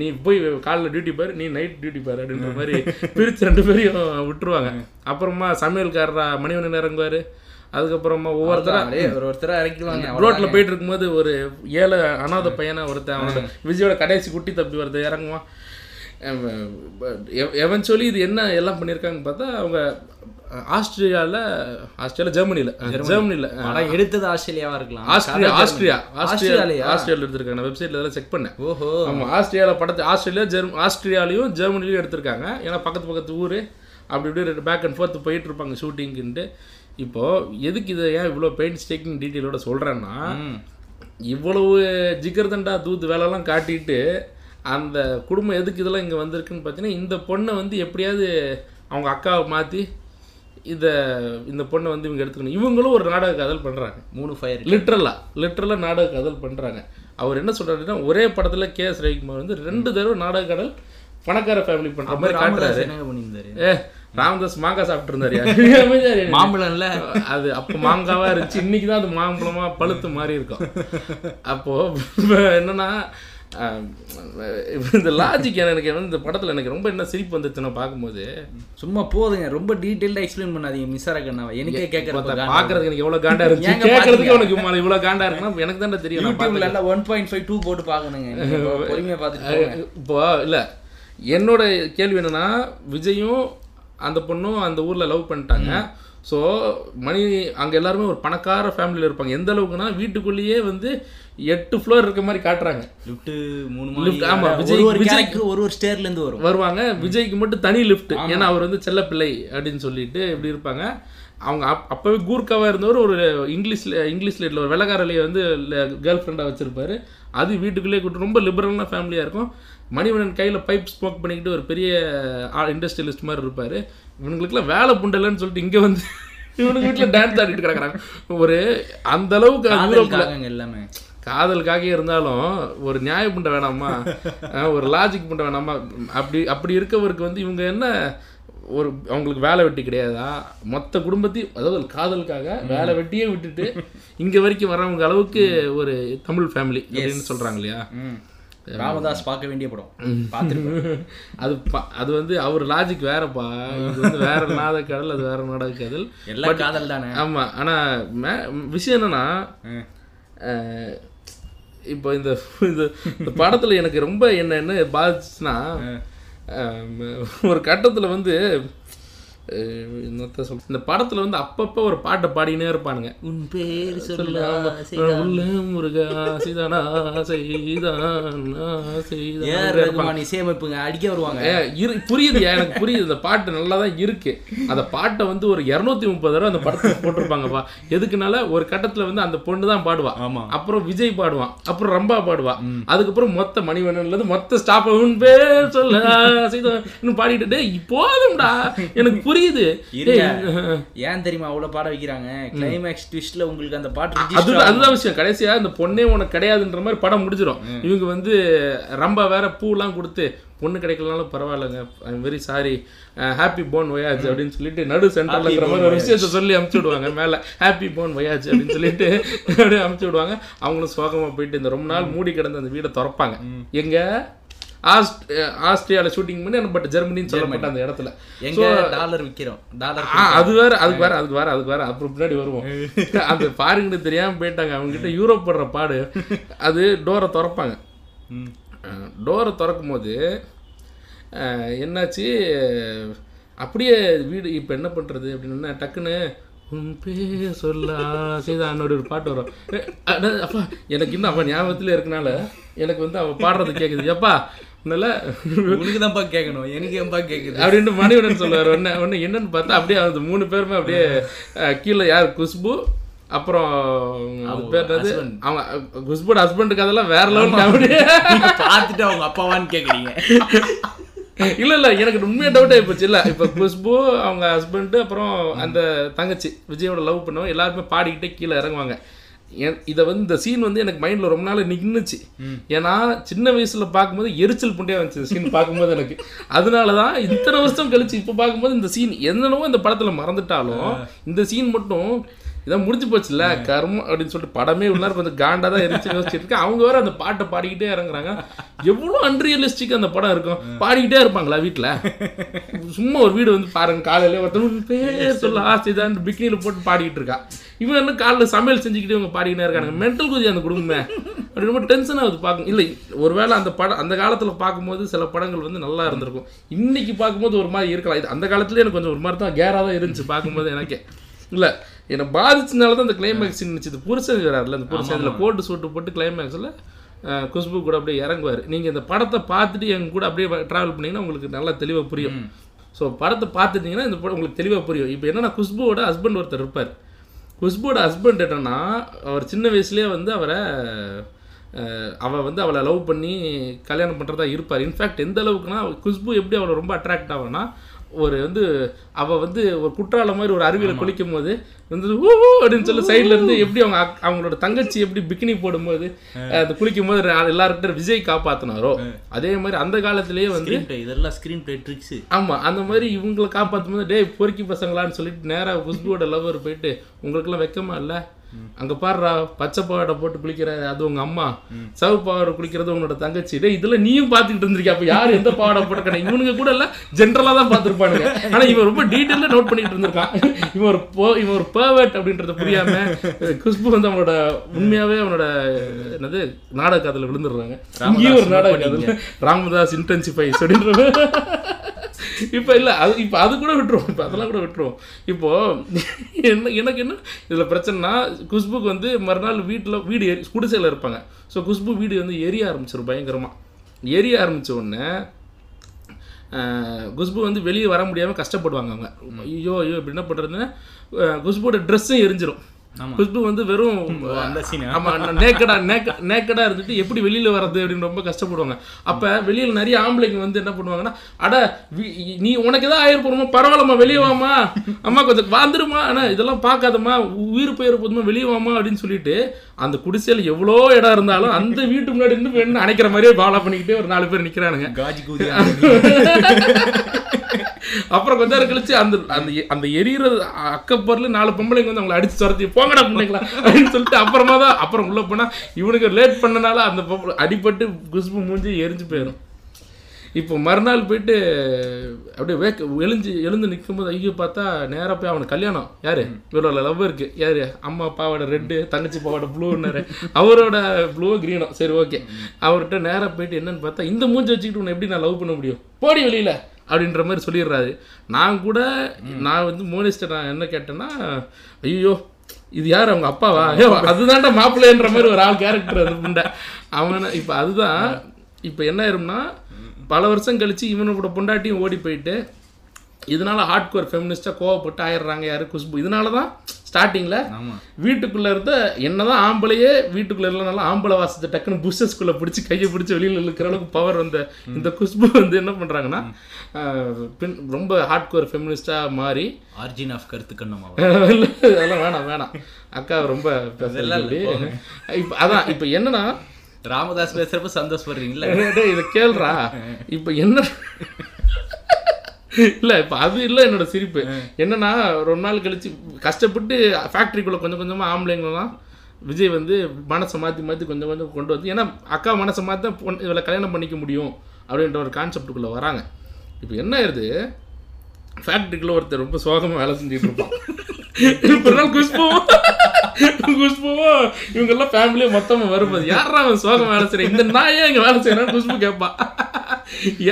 நீ போய் காலைல டியூட்டி பாரு நீ நைட் டியூட்டி பாரு அப்படின்ற மாதிரி பிரிச்சு ரெண்டு பேரையும் விட்டுருவாங்க. அப்புறமா சமையல்காரரா மணிவண்ணன் இறங்குவாரு. அதுக்கப்புறமா ஒவ்வொருத்தரா ஒரு ஒருத்தரா இறக்கிடுவாங்க ரோட்ல போயிட்டு இருக்கும்போது ஒரு ஏழை அனாதை பையனை ஒருத்தன் அவனோட விஜயோட கடைசி குட்டி தப்பி வருது இறங்குவான். எவன்ச்சுவலி இது என்ன எல்லாம் பண்ணியிருக்காங்கன்னு பார்த்தா அவங்க ஆஸ்திரேலியாவில் ஆஸ்திரேலியா ஜெர்மனியில் ஜெர்மனியில் படம் எடுத்தது ஆஸ்திரேலியாவா இருக்கலாம். Austria Austria Austria Australia Australia. எடுத்திருக்காங்க. நான் வெப்சைட்ல இதெல்லாம் செக் பண்ணேன். ஓஹோ. ஆமா ஆஸ்திரேலியாவில் படத்தை ஆஸ்திரேலியா ஜெர்ம ஆஸ்திரேலியாலையும் ஜெர்மனிலையும் எடுத்திருக்காங்க. ஏன்னா பக்கத்து பக்கத்து ஊர் அப்படி இப்படி ரெண்டு பேக் அண்ட் ஃபோர்த் போயிட்டு இருப்பாங்க ஷூட்டிங்க்குன்ட்டு இப்போ எதுக்கு இதை ஏன் இவ்வளோ பெயிண்ட் ஸ்டேக்கிங் டீட்டெயிலோட சொல்கிறேன்னா இவ்வளவு ஜிகர்தண்டா தூத்து வேலைலாம் காட்டிட்டு அந்த குடும்பம் எதுக்கு இதெல்லாம் இங்கே வந்திருக்குன்னு பார்த்தீங்கன்னா இந்த பொண்ணை வந்து எப்படியாவது அவங்க அக்காவை மாற்றி இதை இந்த பொண்ணை வந்து இவங்க எடுத்துக்கணும். இவங்களும் ஒரு நாடக காதல் பண்ணுறாங்க மூணு ஃபயர் லிட்ரலாக லிட்ரலாக நாடக காதல் பண்ணுறாங்க அவர் என்ன சொல்கிறாருன்னா ஒரே படத்தில் கே எஸ் ரவிக்குமார் வந்து ரெண்டு தடவை நாடக காதல் பணக்கார ஃபேமிலி பண்ணுற மாதிரி காட்டுறாரு. ஏ ராமதாஸ் மாங்காய் சாப்பிட்டு இருந்தாரு மாம்பழம்ல? அது அப்போ மாங்காவா இருந்துச்சு. இன்னைக்கு தான் அது மாம்பழமா பழுத்து மாறி இருக்கும் அப்போ என்னன்னா இந்த லாஜிக் எனக்கு வந்து இந்த படத்துல எனக்கு ரொம்ப என்ன சிரிப்பு வந்துச்சுன்னா பார்க்கும்போது சும்மா போதுங்க ரொம்ப டீடைல்டா எக்ஸ்பிளைன் பண்ணாதீங்க மிஸ்ஸார கண்ணாவை. எனக்கே கேட்கறப்ப பார்க்கறதுக்கு எனக்கு எவ்வளவு காண்டா ஏங்க கேட்கறதுக்கு உனக்கு இவ்வளவு காண்டா இருக்குன்னா எனக்கு தானே தெரியும் யூடியூப்ல எல்லாம் ஒன் பாயிண்ட் ஃபைவ் டூ போட்டு பார்க்கணுங்க. நீங்க பொறுமையா பார்த்துட்டு. இப்போ இல்ல என்னோட கேள்வி என்னன்னா விஜயும் அந்த பொண்ணும் அந்த ஊர்ல லவ் பண்ணிட்டாங்க. ஸோ மணி அங்க எல்லாருமே ஒரு பணக்கார ஃபேமிலியில் இருப்பாங்க. எந்த அளவுக்குன்னா வீட்டுக்குள்ளேயே வந்து எட்டு ஃப்ளோர் இருக்க மாதிரி காட்டுறாங்க. லிஃப்ட் மூணு Lift, மாடி ஆமா, ஒரு விஜய்- ஒரு விஜய்- கேரக்டர் ஒரு ஒரு ஸ்டேர்ல இருந்து வரும். வருவாங்க. விஜய்க்கு மட்டும் தனி லிஃப்ட். ஏன்னா அவர் வந்து செல்லப்பிள்ளை அப்படின்னு சொல்லிட்டு இப்படி இருப்பாங்க. அவங்க அப் அப்போவே கூர்க்காவாக இருந்தவர் ஒரு இங்கிலீஷில் இங்கிலீஷ் லைட்டில் ஒரு வெள்ளக்காரலையை வந்து கேர்ள் ஃப்ரெண்டாக வச்சுருப்பாரு. அது வீட்டுக்குள்ளேயே கூட்டு ரொம்ப லிபரலான ஃபேமிலியாக இருக்கும். மணிவண்ணன் கையில் பைப் ஸ்மோக் பண்ணிக்கிட்டு ஒரு பெரிய இண்டஸ்ட்ரியலிஸ்ட் மாதிரி இருப்பார். இவனுங்களுக்குலாம் வேலை புண்டலன்னு சொல்லிட்டு இங்கே வந்து இவனுக்கு வீட்டில் டான்ஸ் ஆடிட்டு கிடக்குறாங்க. ஒரு அந்த அளவுக்கு எல்லாமே. காதலுக்காக இருந்தாலும் ஒரு நியாய புண்டை வேணாமா? ஒரு லாஜிக் புண்டை வேணாமா? அப்படி அப்படி இருக்கவருக்கு வந்து இவங்க என்ன ஒரு அவங்களுக்கு வேலை வெட்டி கிடையாதா? மொத்த குடும்பத்தையும் அதாவது காதலுக்காக வேலை வெட்டியே விட்டுட்டு இங்க வரைக்கும் வரவங்க அளவுக்கு ஒரு தமிழ் ஃபேமிலி அப்படின்னு சொல்றாங்க இல்லையா. ராமதாஸ் பார்க்க வேண்டிய படம். பார்த்துருப்பேன். அது அது வந்து அவர் லாஜிக் வேறப்பா. இது வந்து வேற நாடக கடல் அது வேற நாடக கடல். எல்லாம் காதல் தானே? ஆமா ஆனா மே- விஷயம் என்னன்னா இப்போ இந்த இந்த படத்துல எனக்கு ரொம்ப என்ன என்ன பாதிச்சுன்னா ஒரு கட்டத்துல வந்து என்னத்த சொல்ல இந்த படத்துல வந்து அப்பப்போ ஒரு பாட்டை பாடினே இருப்பானுங்க. உன் பேர் சொல்ல முருகா செய்தானா செய்தானா செய்தானா இசையமைப்புங்க? அடிக்க வருவாங்க. இரு புரியுது எனக்கு புரியுது. இந்த பாட்டு நல்லா தான் இருக்கு. அந்த பாட்டை வந்து ஒரு இரநூத்தி முப்பது தடவை அந்த படத்துல போட்டிருப்பாங்கப்பா. எதுக்குனால ஒரு கட்டத்துல வந்து அந்த பொண்ணு தான் பாடுவா. ஆமா. அப்புறம் விஜய் பாடுவான். அப்புறம் ரம்பா பாடுவா. அதுக்கப்புறம் மொத்த மணிவண்ணன்ல இருந்து மொத்த ஸ்டாப் உன் பேர் சொல்ல ஆசைதான். இன்னும் பாடிட்டு போதும்டா. எனக்கு புரியுது. ஏன் தெரியுமா அவ்வளவு பாட வைக்கிறாங்க? கிளைமேக்ஸ் ட்விஸ்ட்ல உங்களுக்கு அந்த பாட்டு அது அதுதான் விஷயம். கடைசியா இந்த பொண்ணே உனக்கு கிடையாதுன்ற மாதிரி படம் முடிஞ்சிடும் இவங்க வந்து ரொம்ப வேற பூலாம் கொடுத்து பொண்ணு கிடைக்கலனாலும் பரவாயில்லைங்க. I'm very sorry happy bon voyage அப்படின்னு சொல்லிட்டு நடு சென்டர்ல இருக்கிற மாதிரி ஒரு விஷயத்த சொல்லி அமுச்சு விடுவாங்க. மேல ஹாப்பி போன் வயாஜ் அப்படின்னு சொல்லிட்டு அப்படியே அமுச்சு விடுவாங்க. அவங்களும் சோகமா போயிட்டு இந்த ரொம்ப நாள் மூடி கிடந்த அந்த வீடை திறப்பாங்க. எங்க? ஆஸ்ட் ஆஸ்திரியால ஷூட்டிங் பண்ணி பட் ஜெர்மனின்னு சொல்லப்பட்ட அந்த இடத்துல. எங்க டாலர் விக்கிறோம். டாலர் அது வேற அதுக்கு வேற அதுக்கு வேற அதுக்கு வேற. அப்புறம் பின்னாடி வருவோம். அந்த பாருங்கன்னு தெரியாம போயிட்டாங்க. அவங்க கிட்ட யூரோப் படுற பாடு. அது டோரை திறப்பாங்க. டோரை திறக்கும் போது என்னாச்சு? அப்படியே வீடு இப்போ என்ன பண்ணுறது அப்படின்னா டக்குன்னு உன் பேர் சொல்ல ஆசைதான். ஒரு பாட்டு வரும். அப்பா எனக்கு இன்னும் அவன் ஞாபகத்துல இருக்கனால எனக்கு வந்து அவன் பாடுறது கேட்குது எப்பா உன்னால உனக்கு தான்ப்பா கேட்கணும் எனக்கு ஏன்பா கேக்குது. அப்படின்ட்டு மணிவண்ணன் சொல்லுவார். ஒன்று ஒன்று என்னன்னு பார்த்தா அப்படியே அந்த மூணு பேருமே அப்படியே கீழே யார்? குஷ்பு அப்புறம் அது பேர் அவங்க குஷ்புட ஹஸ்பண்டுக்கு அதெல்லாம் வேற லெவல் நீங்க பார்த்துட்டு அவங்க அப்பாவான்னு கேக்குறீங்க. இல்ல இல்ல எனக்கு உண்மையா டவுட் ஆயிப்போச்சு இல்ல இப்ப குஷ்பு அவங்க ஹஸ்பண்ட் அப்புறம் அந்த தங்கச்சி விஜயோட லவ் பண்ணவங்க எல்லாருமே பாடிக்கிட்டே கீழே இறங்குவாங்க. இதை வந்து இந்த சீன் வந்து எனக்கு மைண்ட்ல ரொம்ப நாள் நின்னுச்சு. ஏன்னா சின்ன வயசுல பார்க்கும்போது எரிச்சல் புண்டையா வந்துச்சு சீன் பார்க்கும்போது எனக்கு. அதனால தான் இத்தனை வருஷம் கழிச்சு இப்போ பார்க்கும்போது இந்த சீன் என்னென்னவோ இந்த படத்துல மறந்துட்டாலும் இந்த சீன் மட்டும் இதான் முடிஞ்சு போச்சுல்ல கர்மம் அப்படின்னு சொல்லிட்டு படமே உள்ள கொஞ்சம் காண்டா தான் இருந்துச்சு யோசிச்சுட்டு அவங்க வேற அந்த பாட்டை பாடிக்கிட்டே இறங்குறாங்க. எவ்வளோ அன்ரியலிஸ்டிக் அந்த படம் இருக்கும். பாடிக்கிட்டே இருப்பாங்களா வீட்டில் சும்மா ஒரு வீடு வந்து பாருங்க காலையில ஒருத்தன் பேர் சொல்ல ஆசைதான் பிக்னியில் போட்டு பாடிக்கிட்டு இருக்கா. இவன் என்ன காலைல சமையல் செஞ்சுக்கிட்டு இவங்க பாடிக்கிட்டே இருக்காங்க மென்டல் குதி அந்த குடும்பமே. அப்படி ரொம்ப டென்ஷன் ஆகுது பார்க்கும் இல்லை ஒருவேளை அந்த படம் அந்த காலத்தில் பார்க்கும்போது சில படங்கள் வந்து நல்லா இருந்திருக்கும். இன்னைக்கு பார்க்கும்போது ஒரு மாதிரி இருக்கலாம். இது அந்த காலத்துலேயே எனக்கு கொஞ்சம் ஒரு மாதிரி தான் கேராக தான் இருந்துச்சு பார்க்கும்போது எனக்கே. இல்லை என்னை பாதிச்சனால தான் அந்த கிளைமேக்ஸ் இருந்துச்சு புருஷன் வராருல அந்த புருஷன் இதில் கோட்டு சூட்டு போட்டு கிளைமேக்ஸில் குஷ்பு கூட அப்படியே இறங்குவார். நீங்கள் இந்த படத்தை பார்த்துட்டு எங்க கூட அப்படியே ட்ராவல் பண்ணீங்கன்னா உங்களுக்கு நல்லா தெளிவாக புரியும். ஸோ படத்தை பார்த்துட்டீங்கன்னா இந்த படம் உங்களுக்கு தெளிவாக புரியும். இப்போ என்னன்னா குஷ்புவோட ஹஸ்பண்ட் ஒருத்தர் இருப்பார். குஷ்புவோட ஹஸ்பண்ட் என்னன்னா அவர் சின்ன வயசுலேயே வந்து அவரை அஹ், அவ வந்து அவளை லவ் பண்ணி கல்யாணம் பண்ணுறதா இருப்பார். இன்ஃபேக்ட் எந்த அளவுக்குன்னா குஷ்பு எப்படி அவளை ரொம்ப அட்ராக்ட் ஆகும்னா ஒரு வந்து அவ வந்து ஒரு குற்றால மாதிரி ஒரு அருவியில குளிக்கும் போது வந்து ஊ அப்படின்னு சொல்லி சைடுல இருந்து எப்படி அவங்க அவங்களோட தங்கச்சி எப்படி பிக்கினி போடும்போது அந்த குளிக்கும் போது எல்லார்கிட்ட விஜய் காப்பாத்தினாரோ? அதே மாதிரி அந்த காலத்திலேயே வந்து இதெல்லாம் ஸ்கிரீன் பிளே ட்ரிக்ஸ் ஆமா அந்த மாதிரி இவங்களை காப்பாற்றும் போது டேய் பொறுக்கி பசங்களான்னு சொல்லிட்டு நேரா குஷ்புவோட லவர் போயிட்டு உங்களுக்குலாம் வெக்கமா இல்ல? அங்க பாருடா பச்சை பாவாடை போட்டு குளிக்கிற அது உங்க அம்மா. சவு பாவாடை குளிக்கிறது உன்னோட தங்கச்சி. டேய் இதெல்லாம் நீயும் பார்த்துக்கிட்டு இருந்திருக்கிய? அப்ப யார் எந்த பாவாடை போட்டுக்கணும் இவனுங்க கூட இல்ல ஜென்ரலா தான் பார்த்திருப்பானுங்க. ஆனா இவன் ரொம்ப டீட்டெயிலா நோட் பண்ணிட்டு இருந்திருக்கான். இவன் ஒரு போ- இவன் ஒரு பர்வெட் அப்படின்றத புரியாம குஷ்பு வந்து அவனோட உண்மையாவே அவனோட என்னது நாடக காதல விழுந்துடுறாங்க. இங்கேயும் ஒரு நாடக காதல். ராமதாஸ் இன்டென்சிஃபை அப்படின்ற இப்போ இல்லை அது இப்போ அது கூட விட்டுருவோம் இப்போ அதெல்லாம் கூட விட்டுருவோம். இப்போது என்ன எனக்கு என்ன இதில் பிரச்சனைனா குஷ்புக்கு வந்து மறுநாள் வீட்டில் வீடு எரி குடிசையில் இருப்பாங்க. ஸோ குஷ்பு வீடு வந்து எரிய ஆரம்பிச்சிடும் பயங்கரமாக எரிய ஆரம்பிச்ச உடனே குஷ்பு வந்து வெளியே வர முடியாமல் கஷ்டப்படுவாங்க அவங்க. ஐயோ ஐயோ இப்படி என்ன பண்ணுறதுன்னு குஷ்புவோட ட்ரெஸ்ஸும் எரிஞ்சிடும் குஷ்பு வந்து வெறும் நேக்கடா நேக்க நேக்கடா இருந்துட்டு எப்படி வெளியில வர்றது அப்படின்னு ரொம்ப கஷ்டப்படுவாங்க. அப்ப வெளியில நிறைய ஆம்பளைங்க வந்து என்ன பண்ணுவாங்கன்னா அட நீ உனக்கு ஏதாவது ஆயிருப்போமா பரவாயில்லம்மா வெளியே வாமா அம்மா கொஞ்சம் வந்துருமா ஆனா இதெல்லாம் பார்க்காதம்மா. உயிர் போயிரு போதுமா வெளியே வாமா அப்படின்னு சொல்லிட்டு அந்த குடிசையில எவ்வளோ இடம் இருந்தாலும் அந்த வீட்டு முன்னாடி இருந்து வேணும் அணைக்கிற மாதிரியே ஃபாலோ பண்ணிக்கிட்டே ஒரு நாலு பேர் நிக்கிறானுங்க. காஜி அப்புறம் கொஞ்ச நேரம் கழிச்சு அந்த அந்த அந்த எரியறது அக்கப்பரில் நாலு பொம்பளைங்க வந்து அவங்களை அடிச்சு துரத்தி போங்கடா பிள்ளைங்களா அப்படின்னு சொல்லிட்டு அப்புறமா தான் அப்புறம் உள்ள போனா இவனுக்கு லேட் பண்ணனால அந்த அடிபட்டு குஷ்பு மூஞ்சி எரிஞ்சு போயிடும் இப்போ மறுநாள் போயிட்டு அப்படியே வேக்க எழுஞ்சு எழுந்து நிற்கும்போது ஐயோ பார்த்தா நேராக போய் அவனுக்கு கல்யாணம். யார்? இவரோட லவ் இருக்குது யார்? அம்மா அப்பாவோட ரெட்டு தங்கச்சி அப்பாவோட ப்ளூன்னாரு அவரோட ப்ளூவும் க்ரீனும் சரி ஓகே அவர்கிட்ட நேராக போயிட்டு என்னன்னு பார்த்தா இந்த மூஞ்சி வச்சுக்கிட்டு உன்னை எப்படி நான் லவ் பண்ண முடியும்? போடி வெளியில். அப்படின்ற மாதிரி சொல்லிடுறாரு. நான் கூட நான் வந்து மோனிஸ்டர் நான் என்ன கேட்டேன்னா ஐயோ இது யார் அவங்க அப்பாவா? அதுதான்டா மாப்பிள்ளைன்ற மாதிரி ஒரு ஆள் கேரக்டர் அது புண்டை அவனை இப்போ அதுதான் இப்போ என்ன ஆயிரும்னா பல வருஷம் கழித்து இவனோட பொண்டாட்டியும் ஓடி போயிட்டு இதனால ஹார்ட் கோர் ஃபெமினிஸ்டாக கோவப்பட்டு ஆயிடுறாங்க யாரு குஷ்பு. இதனால தான் ஸ்டார்டிங்கில் வீட்டுக்குள்ளே இருந்த என்னதான் ஆம்பளையே வீட்டுக்குள்ளே இல்லைனாலும் ஆம்பளை வாசத்தை டக்குன்னு புஷஸ்குள்ளே பிடிச்சி கையை பிடிச்சி வெளியில் இழுக்கிற அளவுக்கு பவர் வந்த இந்த குஷ்பு வந்து என்ன பண்ணுறாங்கன்னா பின் ரொம்ப ஹார்ட் கோர் ஃபெமினிஸ்டாக மாறி ஆர்ஜின் ஆஃப் கருத்து கண்ணம் இல்ல, அதெல்லாம் வேணாம் வேணாம். அக்கா ரொம்ப இப்போ அதான் இப்போ என்னன்னா ராமதாஸ் பேசுறப்ப சந்தோஷப்படுறீங்களா? இதை கேள்றா இப்போ என்ன இல்ல இப்போ அது இல்லை என்னோட சிரிப்பு. என்னன்னா ரொம்ப நாள் கழிச்சு கஷ்டப்பட்டு ஃபேக்ட்ரிக்குள்ள கொஞ்சம் கொஞ்சமா ஆம்பளைங்களாம் விஜய் வந்து மனசை மாற்றி மாற்றி கொஞ்சம் கொஞ்சம் கொண்டு வந்து ஏன்னா அக்கா மனசை மாற்றி தான் பொண்ணு இவளை கல்யாணம் பண்ணிக்க முடியும் அப்படின்ற ஒரு கான்செப்டுக்குள்ளே வராங்க. இப்போ என்ன ஆயிருது? ஃபேக்ட்ரிக்குள்ள ஒருத்தர் ரொம்ப சோகமாக வேலை செஞ்சுட்டு இருப்பான். இப்போ நாள் குஷ்புவும் குஷ்புவும் இவங்கெல்லாம் ஃபேமிலியே மொத்தமாக வரும்போது யாரா அவன் சோகம் வேலை செய்கிறேன் இந்த நாய் ஏன் இங்கே வேலை செய்கிறான்னு குஷ்பு கேட்பா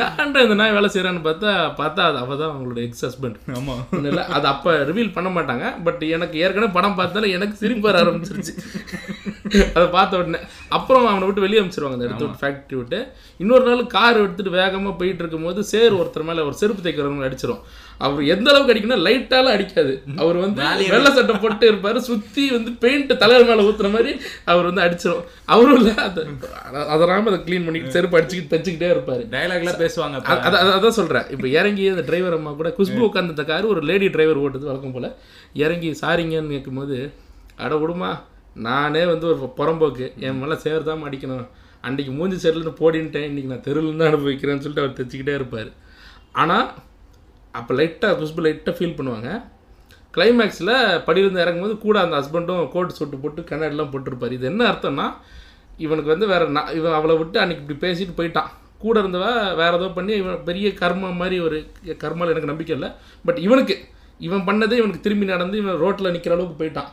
ஏன்டா இந்த நாய் வேலை செய்கிறான்னு பார்த்தா பார்த்தா அது அவள் தான் அவங்களோட எக்ஸ் ஹஸ்பண்ட் ஆமா இல்லை அது அப்போ ரிவீல் பண்ண மாட்டாங்க. பட் எனக்கு ஏற்கனவே படம் பார்த்தாலும் எனக்கு சிரிப்பு வர ஆரம்பிச்சிருச்சு. அதை பார்த்த உடனே அப்புறம் அவனை விட்டு வெளியே அனுப்பிச்சிருவாங்க அந்த இடத்த விட்டு ஃபேக்ட்ரி விட்டு. இன்னொரு நாள் கார் எடுத்துட்டு வேகமாக போயிட்டு இருக்கும்போது சேர் ஒருத்தர் மேலே ஒரு செருப்பு தைக்கிறவங்க அடிச்சிரும். அவர் எந்த அளவுக்கு அடிக்கணும் லைட்டாலாம் அடிக்காது. அவர் வந்து வெள்ளை சட்டை போட்டு இருப்பாரு சுத்தி வந்து பெயிண்ட் தலைவர் மேல ஊத்துற மாதிரி அவர் வந்து அடிச்சிரும். அவரும் இல்லை அதை அதை க்ளீன் பண்ணிட்டு செருப்பு அடிச்சுக்கிட்டு தச்சுக்கிட்டே இருப்பாரு. டயலாக்லாம் பேசுவாங்க அப்ப. அத- அத- அதான் சொல்றேன். இப்போ இறங்கி அந்த டிரைவர் அம்மா கூட குஷ்பு உட்காந்து கார் ஒரு லேடி டிரைவர் ஓட்டுது வழக்கம் போல. இறங்கி சாரிங்கன்னு கேட்கும்போது அட விடுமா நானே வந்து ஒரு புறம்போக்கு. என் மேலே சேர் தான் அடிக்கணும் அன்னைக்கு மூஞ்சி செருள்னு போடின்ட்டேன். இன்னைக்கு நான் தெருவில் தான் அனுபவிக்கிறேன்னு சொல்லிட்டு அவர் தைச்சிக்கிட்டே இருப்பார். ஆனால் அப்போ லைட்டாக குஷ்பு லைட்டாக ஃபீல் பண்ணுவாங்க. கிளைமேக்ஸில் படியிலிருந்து இறங்கும்போது கூட அந்த ஹஸ்பண்டும் கோட் சுட்டு போட்டு கண்ணாடிலாம் போட்டிருப்பார். இது என்ன அர்த்தம்னா இவனுக்கு வந்து வேற நான் இவன் அவளை விட்டு அன்னைக்கு இப்படி பேசிட்டு போயிட்டான். கூட இருந்தவ வேற ஏதோ பண்ணி இவன் பெரிய கர்மம் மாதிரி ஒரு கர்மால எனக்கு நம்பிக்கை இல்லை. பட் இவனுக்கு இவன் பண்ணதே இவனுக்கு திரும்பி நடந்து இவன் ரோட்டில் நிற்கிற அளவுக்கு போயிட்டான்.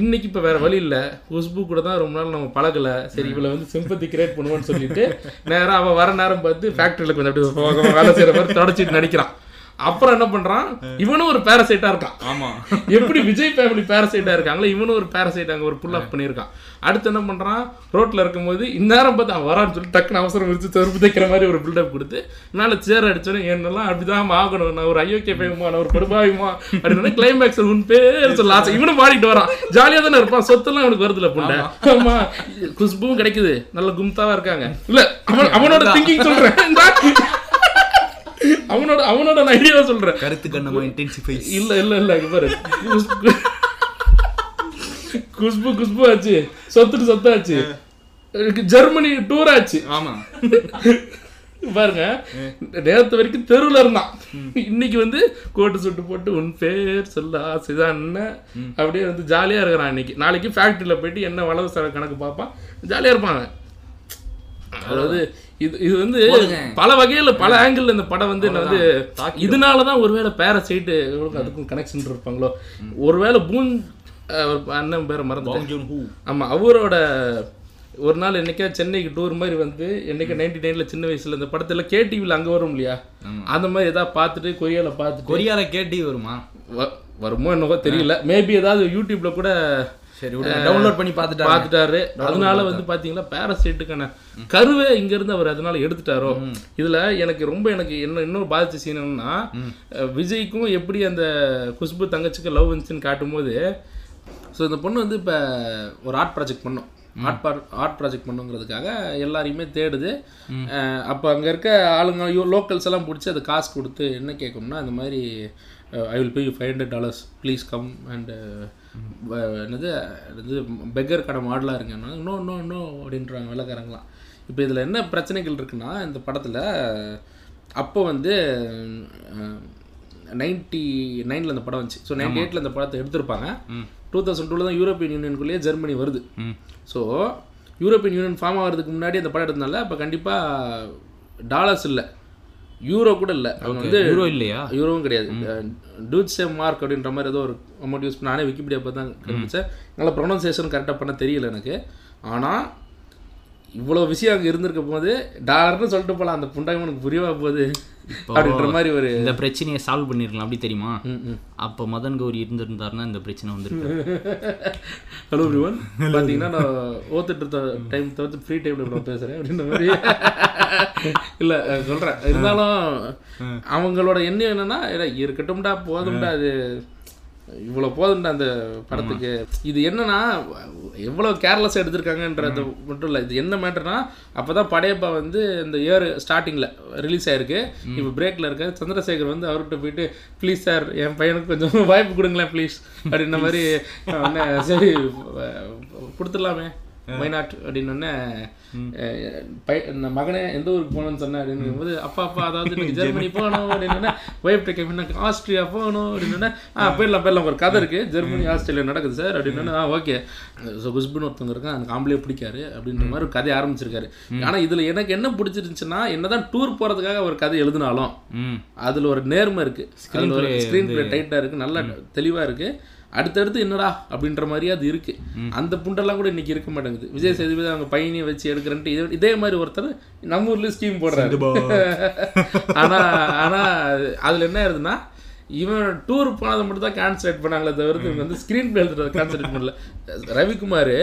இன்னைக்கு இப்போ வேற வழி இல்லை. குஷ்பு கூட தான் ரொம்ப நாள் நம்ம பழகலை. சரி இவளை வந்து சிம்பத்தி கிரியேட் பண்ணுவோன்னு சொல்லிட்டு நேரா அவன் வர நேரம் பார்த்து ஃபேக்ட்ரியில் கொஞ்சம் அப்படி வேலை செய்கிற மாதிரி தொடச்சிட்டு நடிக்கிறான். அப்புறம் என்ன பண்றான்? இவனும் ஒரு பேரசைட்டா இருக்கான். ஆமா. எப்படி விஜய் ஃபேமிலி பேரசைட்டா இருக்காங்களோ இவனும் ஒரு பேரசைட் அங்க ஒரு புல் அப் பண்ணியிருக்கான். அடுத்து என்ன பண்றான்? ரோட்ல இருக்கும்போது இந்நேரம் பார்த்து அவன் வரான்னு சொல்லி டக்குன்னு அவசரம் வச்சு தெருப்பு தைக்கிற மாதிரி ஒரு பில்டப் கொடுத்து மேல சேர் அடிச்சோன்னே என்னெல்லாம் அப்படிதான் ஆகணும் நான் ஒரு ஐயோக்கிய பயமா நான் ஒரு பெருபாயுமா அப்படின்னு கிளைமேக்ஸ் உன் பேர் சொல்ல ஆசை. இவனும் பாடிட்டு வரான். ஜாலியா தானே இருப்பான். சொத்தெல்லாம் அவனுக்கு வருதுல புண்டை. ஆமா. குஷ்புவும் கிடைக்குது. நல்ல கும்தாவா இருக்காங்க. இல்ல அவன் அவனோட திங்கிங் சொல்றேன். அவனோட அவனோட ஐடியாவை சொல்றேன். கருத்து கண்ணமா இன்டென்சிஃபை இல்ல இல்ல இல்ல இங்க பாரு. குஷ்பு குஷ்பு குஷ்பு ஆச்சு. சொத்துட்டு சொத்தாச்சு. ஜெர்மனி டூர் ஆச்சு. ஆமா. பாருங்க. நேரத்து வரைக்கும் தெருவுல இருந்தான். இன்னைக்கு வந்து கோட்டு சுட்டு போட்டு உன் பேர் சொல்ல ஆசைதான் என்ன? அப்படியே வந்து ஜாலியா இருக்கிறான் இன்னைக்கு. நாளைக்கு ஃபேக்டரியில போயிட்டு என்ன வளவு செலவு கணக்கு பார்ப்பான். ஜாலியா இருப்பாங்க அதாவது இது இது வந்து பல வகையில பல ஆங்கிள் இந்த படம் வந்து என்ன வந்து இதனால தான் ஒருவேளை பேரசைட்டு அதுக்கும் கனெக்ஷன் இருப்பாங்களோ? ஒருவேளை பூன் அண்ணன் பேரை மறந்து பாங் ஜூன் ஹூ. ஆமா அவரோட ஒரு நாள் என்னைக்கா சென்னைக்கு டூர் மாதிரி வந்து என்னைக்கு நைன்டி நைன்ல சின்ன வயசுல இந்த படத்துல கேடிவில அங்க வரும் இல்லையா? அந்த மாதிரி ஏதாவது பார்த்துட்டு கொரியால பார்த்துட்டு. கொரியால கேட்டி வருமா? வ- வருமோ என்னவோ தெரியல. மேபி ஏதாவது யூடியூப்ல கூட சரி டவுன்லோட் பண்ணி பார்த்துட்டா பார்த்துட்டாரு. அதனால வந்து பாத்தீங்களா பேரசைட்டுக்கான கருவை இங்க இருந்து அவர் அதனால எடுத்துட்டாரோ இதுல எனக்கு ரொம்ப எனக்கு என்ன இன்னொரு பாதிச்ச சீன் என்னன்னா விஜய்க்கும் எப்படி அந்த குஷ்பு தங்கச்சிக்கு லவ் வந்துச்சுன்னு காட்டும்போது ஸோ இந்த பொண்ணு வந்து இப்போ ஒரு ஆர்ட் ப்ராஜெக்ட் பண்ணோம். ஆர்ட் ஆர்ட் ப்ராஜெக்ட் பண்ணுங்கிறதுக்காக எல்லாரையுமே தேடுது. அப்போ அங்கே இருக்க ஆளுங்க லோக்கல்ஸ் எல்லாம் பிடிச்சி அது காசு கொடுத்து என்ன கேட்கும்னா இந்த மாதிரி I will pay five hundred dollars please come and என்னது இது பெக்கர் கடை மாடலாக இருங்கன்னா நோ நோ நோ அப்படின்றாங்க வெள்ளக்காரங்களாம். இப்போ இதில் என்ன பிரச்சனைகள் இருக்குன்னா இந்த படத்தில் அப்போ வந்து நைன்டி நைனில் அந்த படம் வந்துச்சு. ஸோ நைன்டி எயிட்டில் அந்த படத்தை எடுத்திருப்பாங்க. டூ தௌசண்ட் டூவில் தான் யூரோப்பியன் யூனியனுக்குள்ளேயே ஜெர்மனி வருது. ஸோ யூரோப்பியன் யூனியன் ஃபார்ம் ஆகிறதுக்கு முன்னாடி அந்த படம் எடுத்தனால அப்போ கண்டிப்பாக டாலர்ஸ் இல்லை. யூரோ கூட இல்லை. அவங்க வந்து ஹீரோ இல்லையா? யூரோவும் கிடையாது. டூட்ஸே மார்க் அப்படின்ற மாதிரி ஏதோ ஒரு அமௌண்ட் யூஸ் பண்ண நானே விக்கிபீடியா பார்த்து தான் கண்டுபிடிச்சேன். நல்லா ப்ரொனன்சியேஷன் கரெக்டாக பண்ண தெரியல எனக்கு. ஆனால் இவ்வளோ விஷயம் அங்கே இருந்திருக்க போது டாலர்னு சொல்லிட்டு போகலாம் அந்த புண்டாயம் உனக்கு புரியவா போகுது? அப்படின்ற மாதிரி ஒரு இந்த பிரச்சனையை சால்வ் பண்ணிருக்கலாம் அப்படி தெரியுமா. அப்போ மதன் கௌரி இருந்திருந்தாருன்னா இந்த பிரச்சனை வந்திருக்கு. ஹலோ எவ்ரிவன் பார்த்தீங்கன்னா நான் ஓத்துட்டு இருந்த டைம் தவிர்த்து ஃப்ரீ டைமில் நான் பேசுகிறேன் அப்படின்ற மாதிரி. இல்லை சொல்கிறேன் இருந்தாலும் அவங்களோட எண்ணம் என்னன்னா "ஏடா, இருக்கட்டும்டா போதும்டா அது இவ்வளோ போதுண்டா அந்த படத்துக்கு. இது என்னன்னா எவ்வளோ கேர்லெஸ் எடுத்திருக்காங்கன்றது மட்டும் இல்லை இது என்ன மேட்டர்னா அப்போ தான் படையப்பா வந்து இந்த இயர் ஸ்டார்டிங்கில் ரிலீஸ் ஆயிருக்கு. இப்போ பிரேக்கில் இருக்க சந்திரசேகர் வந்து அவர்கிட்ட போயிட்டு ப்ளீஸ் சார் என் பையனுக்கு கொஞ்சம் வாய்ப்பு கொடுங்களேன் ப்ளீஸ் அப்படின்ன மாதிரி சரி கொடுத்துடலாமே. மைனாட் அப்படின்னு பை மகனே எந்த ஊருக்கு போகணும்னு சொன்னேன் அப்படின்னு போது அப்பா அப்பா அதாவது நீங்க ஜெர்மனி போகணும் அப்படின்னு ஒய்ஃப் டேக் ஆஸ்திரியா போகணும் அப்படின்னு ஆ போயிடலாம் போயிடலாம் ஒரு கதை இருக்கு. ஜெர்மனி ஆஸ்திரேலியா நடக்குது சார் அப்படின்னு ஆ ஓகே. ஸோ குஸ்பின் ஒருத்தவங்க இருக்கான் அந்த ஆம்பளே பிடிக்காரு அப்படின்ற மாதிரி ஒரு கதை ஆரம்பிச்சிருக்காரு. ஆனா இதுல எனக்கு என்ன பிடிச்சிருந்துச்சுன்னா என்னதான் டூர் போறதுக்காக ஒரு கதை எழுதினாலும் அதுல ஒரு நேர்மை இருக்கு. ஸ்க்ரீன் பிளே டைட்டா இருக்கு நல்லா தெளிவா இருக்கு. அடுத்தடுத்து என்னடா அப்படின்ற மாதிரியே அது இருக்கு. அந்த புண்டெல்லாம் கூட இன்னைக்கு இருக்க மாட்டேங்குது. விஜய் சேதுபதி அவங்க பையனையும் வச்சு எடுக்கிறன்ட்டு இதே இதே மாதிரி ஒருத்தர் நம்ம ஊர்ல ஸ்கீம் போடுறாரு. ஆனா ஆனா அதுல என்ன ஆயிருதுன்னா இவன் டூர் போனதை மட்டும் தான் கான்சன்ட்ரேட் பண்ணாங்களே தவிர்த்து இவங்க வந்து ஸ்க்ரீன் பிளே எழுதுறத கான்சன்ட்ரேட் பண்ணல. ரவிக்குமார்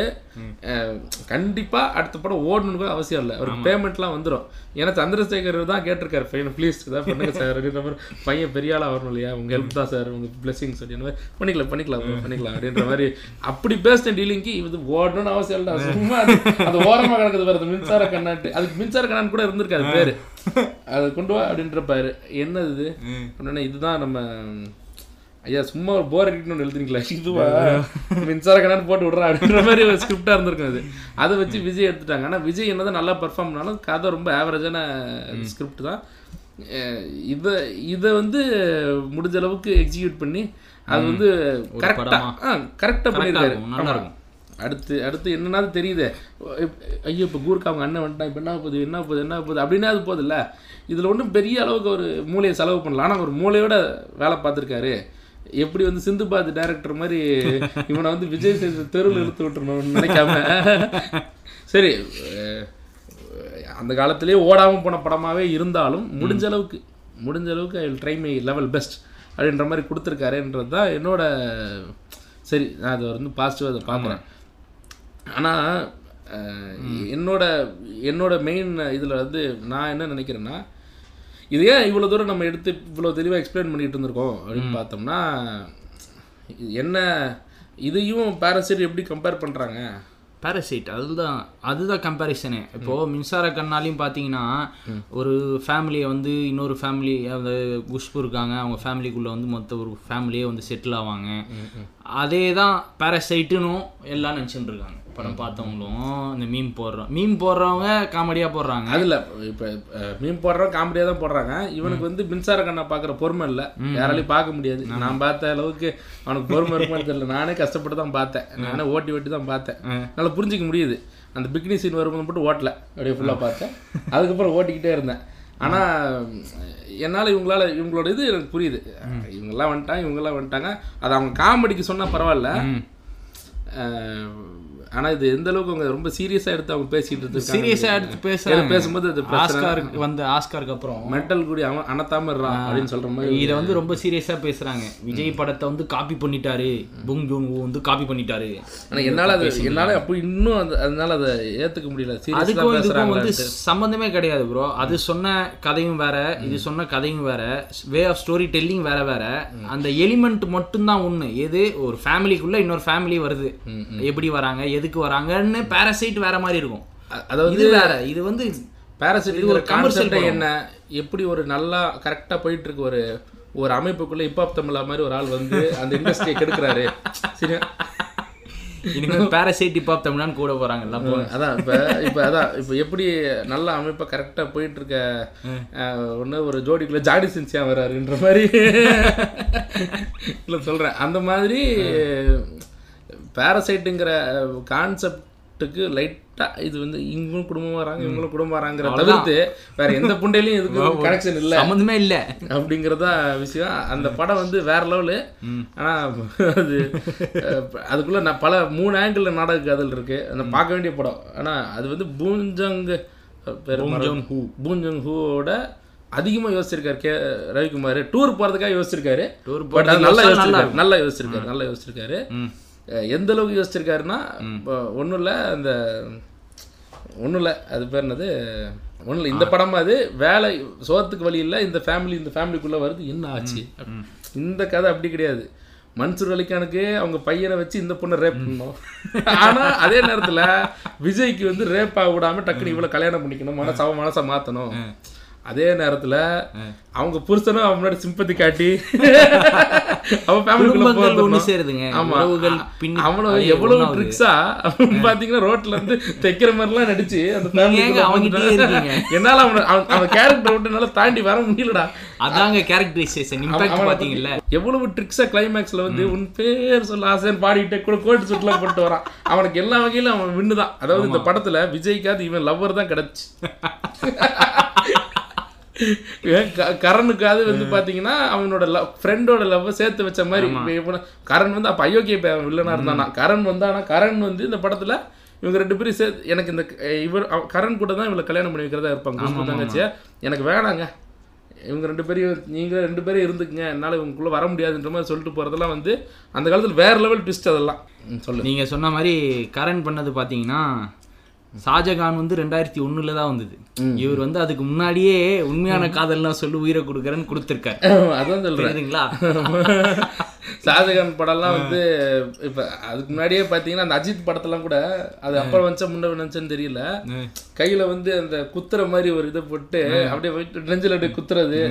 அஹ், கண்டிப்பா அடுத்த படம் ஓடணும்னு கூட அவசியம் இல்லை. அவருக்கு பேமெண்ட்லாம் வந்துடும் ஏன்னா சந்திரசேகர் தான் கேட்டிருக்காரு பையன் ப்ளீஸ் இதான் பண்ணுங்க சார். அப்படின்ற மாதிரி பையன் பெரிய ஆளா வரணும் இல்லையா? உங்க ஹெல்ப் தான் சார் உங்க பிளெஸிங்ஸ் மாதிரி பண்ணிக்கலாம் பண்ணிக்கலாம் பண்ணிக்கலாம். அப்படின்ற மாதிரி அப்படி பேசின டீலிங்க்கு இது ஓடணும்னு அவசியம் இல்லை சும்மா அது அது ஓரமா கிடக்குது வருது மின்சார கண்ணாட்டு அதுக்கு மின்சார கண்ணான் கூட இருந்திருக்காது பேரு. அதை கொண்டு வா அப்படின்றப்பாரு என்னது இது? இதுதான் நம்ம ஐயா சும்மா ஒரு போர் அடிக்கணும்னு எழுதுறீங்களா? இதுவா? மின்சார கண்ணாடி போட்டு விட்றா அப்படின்ற மாதிரி ஒரு ஸ்கிரிப்டாக இருந்திருக்கும் அது. அதை வச்சு விஜய் எடுத்துட்டாங்க. ஆனால் விஜய் என்னதான் நல்லா பெர்ஃபார்ம் பண்ணாலும் கதை ரொம்ப ஆவரேஜான ஸ்கிரிப்ட் தான். இதை இதை வந்து முடிஞ்ச அளவுக்கு எக்ஸிக்யூட் பண்ணி அது வந்து கரெக்டாக கரெக்டாக பண்ணியிருக்காரு. நல்லா. இருக்கும். அடுத்து அடுத்து என்னன்னாது தெரியுது. ஐயோ இப்போ கூர்க்கு அவங்க அண்ணன் வந்துட்டான் இப்போ என்ன போகுது என்ன போகுது என்ன போகுது அப்படின்னா அது போகுதுல்ல இதில் ஒன்றும் பெரிய அளவுக்கு ஒரு மூளையை செலவு பண்ணலாம் ஆனால் ஒரு மூளையோட வேலை பார்த்துருக்காரு. எப்படி வந்து சிந்து பாத் டைரக்டர் மாதிரி இவனை வந்து விஜய் சேது தெருவில் இழுத்து விட்டுறணும்னு நினைக்காம. சரி அந்த காலத்திலேயே ஓடாமல் போன படமாகவே இருந்தாலும் முடிஞ்ச அளவுக்கு முடிஞ்ச அளவுக்கு I will try my level best அப்படின்ற மாதிரி கொடுத்துருக்காருன்றது தான் என்னோட சரி நான் அதை வந்து பாசிட்டிவாக அதை பார்க்குறேன். ஆனால் என்னோட என்னோட மெயின் இதில் வந்து நான் என்ன நினைக்கிறேன்னா இது ஏன் இவ்வளோ தூரம் நம்ம எடுத்து இவ்வளோ தெளிவாக எக்ஸ்பிளைன் பண்ணிட்டு இருந்திருக்கோம் அப்படின்னு பார்த்தோம்னா என்ன இதையும் பேரசைட் எப்படி கம்பேர் பண்ணுறாங்க பாரசைட் அதுதான் அதுதான் கம்பேரிசனு இப்போ மின்சார கண்ணாலையும் பார்த்தீங்கன்னா ஒரு ஃபேமிலியை வந்து இன்னொரு ஃபேமிலி அந்த குஷ்பு இருக்காங்க அவங்க ஃபேமிலிக்குள்ள வந்து மொத்த ஒரு ஃபேமிலியே வந்து செட்டில் ஆவாங்க. அதே தான் பாரசைட்டுனும் எல்லாம் நினச்சிட்டு இருக்காங்க. படம் பார்த்தவங்களும் இந்த மீம் போடுறோம் மீம் போடுறவங்க காமெடியாக போடுறாங்க. அதில் இப்போ மீன் போடுறோம் காமெடியாக தான் போடுறாங்க. இவனுக்கு வந்து மின்சார கண்ணை பார்க்குற பொறுமை இல்லை. யாராலையும் பார்க்க முடியாது. நான் பார்த்த அளவுக்கு அவனுக்கு பொறுமை இருக்குமான்னு தெரியல. நானே கஷ்டப்பட்டு தான் பார்த்தேன். நானே ஓட்டி ஓட்டி தான் பார்த்தேன். நல்லா புரிஞ்சிக்க முடியுது. அந்த பிக்னி சீன் வரும்போது மட்டும் ஓட்டல. அப்படியே ஃபுல்லாக பார்த்தேன். அதுக்கப்புறம் ஓட்டிக்கிட்டே இருந்தேன். ஆனால் என்னால் இவங்களால இவங்களோட இது எனக்கு புரியுது. இவங்கெல்லாம் வந்துட்டாங்க இவங்கெல்லாம் வந்துட்டாங்க. அது அவங்க காமெடிக்கு சொன்னால் பரவாயில்ல. ஆனால் இது எந்த அளவுக்கு அவங்க ரொம்ப சீரியஸாக எடுத்து அவங்க பேசிட்டு இருக்காங்க சீரியஸாக எடுத்து பேசுகிறாங்க பேசும்போது அது ஆஸ்காருக்கு வந்து ஆஸ்காருக்கு அப்புறம் மென்டல் கூடி அவன் அனத்தாம இருறான் அப்படின்னு சொல்ற மாதிரி இதை வந்து ரொம்ப சீரியஸாக பேசுகிறாங்க விஜய் படத்தை வந்து காப்பி பண்ணிட்டாரு. புங் ஜூன் ஊ வந்து காப்பி பண்ணிட்டாரு. ஆனா என்னால அது என்னால அப்போ இன்னும் அது அதனால அதை ஏத்துக்க முடியல. சீரியஸா அதுக்கும் இதுக்கும் வந்து பேசுறாங்க சம்பந்தமே கிடையாது ப்ரோ அது சொன்ன கதையும் வேற இது சொன்ன கதையும் வேற. வே ஆஃப் ஸ்டோரி டெல்லிங் வேற. வேற அந்த எலிமெண்ட் மட்டும்தான் ஒண்ணு. எது? ஒரு ஃபேமிலிக்குள்ள இன்னொரு ஃபேமிலி வருது. எப்படி வராங்க? எதுக்கு வராங்கன்னு பாரசைட் வேற மாதிரி இருக்கும். அதாவது இது வேற இது வந்து பாராசைட் இது ஒரு கான்செப்ட் என்ன எப்படி ஒரு நல்லா கரெக்டா போயிட்டு இருக்கு ஒரு ஒரு அமைப்புக்குள்ள ஹிப்ஹாப் தமிழா மாதிரி ஒரு ஆள் வந்து அந்த இண்டஸ்ட்ரியை கெடுக்கிறாரு. சரியா இனிமேல் பாரசைட் இப்போ தமிழ்நாடு கூட போறாங்க எல்லாம் அதான் இப்போ இப்போ அதான் இப்போ எப்படி நல்ல அமைப்பை கரெக்டாக போயிட்டு இருக்க ஒன்று ஒரு ஜோடிக்குள்ள ஜாடி சின்சியா வராருன்ற மாதிரி. இல்லை சொல்கிறேன் அந்த மாதிரி பேரசைட்டுங்கிற கான்செப்டுக்கு லைட்டாக இது வந்து இவங்களும் குடும்பம் வராங்க இவங்களும் குடும்பம் வராங்கிற தவிர்த்து வேற எந்த புண்டையிலையும் இதுக்கு கனெக்ஷன் இல்லை. சம்மந்தமே இல்ல. அப்படிங்கிறதா விஷயம். அந்த படம் வந்து வேற லெவலு. ஆனால் அது அதுக்குள்ள நான் பல மூணு ஆங்கிள் நாடக காதல் இருக்கு. அந்த பார்க்க வேண்டிய படம். ஆனால் அது வந்து பூஞ்சங் பேர் பூஞ்சங் ஹூ பூஞ்சங் ஹூவோட அதிகமாக யோசிச்சிருக்காரு கே ரவிக்குமார். டூர் போகிறதுக்காக யோசிச்சிருக்காரு. Tour பட் நல்லா யோசிச்சா நல்லா யோசிச்சிருக்காரு. நல்லா யோசிச்சிருக்காரு நல்லா யோசிச்சிருக்காரு. எந்த அளவுக்கு யோசிச்சிருக்காருன்னா ஒன்றும் இல்லை அந்த ஒன்றும் இல்லை அது பேர் என்னது? ஒன்றும் இல்லை இந்த படமா அது வேலை சோத்துக்கு வழி இல்லை இந்த ஃபேமிலி இந்த ஃபேமிலிக்குள்ளே வருது என்ன ஆச்சு? இந்த கதை அப்படி கிடையாது. மன்சூர் அலிகானுக்கு அவங்க பையனை வச்சு இந்த பொண்ணை ரேப் பண்ணணும் ஆனா அதே நேரத்துல விஜய்க்கு வந்து ரேப் ஆக விடாம டக்குனு இவ்வளவு கல்யாணம் பண்ணிக்கணும் மனச அவன் மனசை மாத்தணும். அதே நேரத்துல அவங்க புருஷனும் அவன் முன்னாடி சிம்பத்தி காட்டி அவன் ஃபேமிலிக்குள்ள ஒண்ணு சேருதுங்க. ஆமா. உறவுகள் பின்னி அவன அப்படியே எவ்வளவு. ட்ரிக்ஸா பாத்தீங்கன்னா ரோட்ல இருந்து தைக்கிற மாதிரிலாம் நடிச்சு அந்த? என்னால அவன அவன் அவன் கேரக்டர் விட்டு என்னால தாண்டி வர முடியலடா. அதாங்க கேரக்டரைசேஷன் இம்பாக்ட் பத்தி எவ்வளவு ட்ரிக்ஸா கிளைமேக்ஸ்ல வந்து உன் பேர் சொல்ல ஆசைன்னு பாடிட்டு கூட கோட்டு சுட்டுலாம் போட்டு வரான். அவனுக்கு எல்லா வகையிலும் அவன் வின்னுதான் அதாவது இந்த படத்துல விஜய்க்காவது இவன் லவ்வர் தான் கிடைச்சு. கரனுக்காவது வந்து பாத்தீங்கன்னா அவனோட லவ் ஃப்ரெண்டோட லவ் சேர்த்து வச்ச மாதிரி கரண் வந்து அப்ப அயோக்கிய பையன் வில்லனா இருந்தானா? கரண் வந்தானா? கரண் வந்து இந்த படத்துல இவங்க ரெண்டு பேரும் சேர்த்து எனக்கு இந்த இவர் கரண் கூட தான் இவளை கல்யாணம் பண்ணி வைக்கிறதா இருப்பாங்க. தங்கச்சியை? எனக்கு வேணாங்க. இவங்க ரெண்டு பேரையும் நீங்க ரெண்டு பேரும் இருந்துக்குங்க. என்னால இவங்களுக்குள்ள வர முடியாதுன்ற மாதிரி சொல்லிட்டு போறதெல்லாம் வந்து அந்த காலத்துல வேற லெவல் ட்விஸ்ட் அதெல்லாம். சொல்லு. நீங்க சொன்ன மாதிரி கரண் பண்ணது பாத்தீங்கன்னா ஷாஜகான் வந்து ரெண்டாயிரத்தி ஒண்ணுல தான் வந்தது. இவர் வந்து அதுக்கு முன்னாடியே உண்மையான காதல்லாம் சொல்லி உயிரை கொடுக்குறேன்னு கொடுத்துருக்காரு. அதான் சொல்றேன். புரியுதுங்களா ஷாஜகான் படம்லாம் வந்து இப்ப அதுக்கு முன்னாடியே பாத்தீங்கன்னா அந்த அஜித் படத்தெல்லாம் கூட அது அப்ப வந்துச்சா முன்ன வந்துச்சுன்னு தெரியல. கையில வந்து அந்த குத்துற மாதிரி ஒரு இதை போட்டு அப்படியே போயிட்டு நெஞ்சில அப்படியே குத்துறது.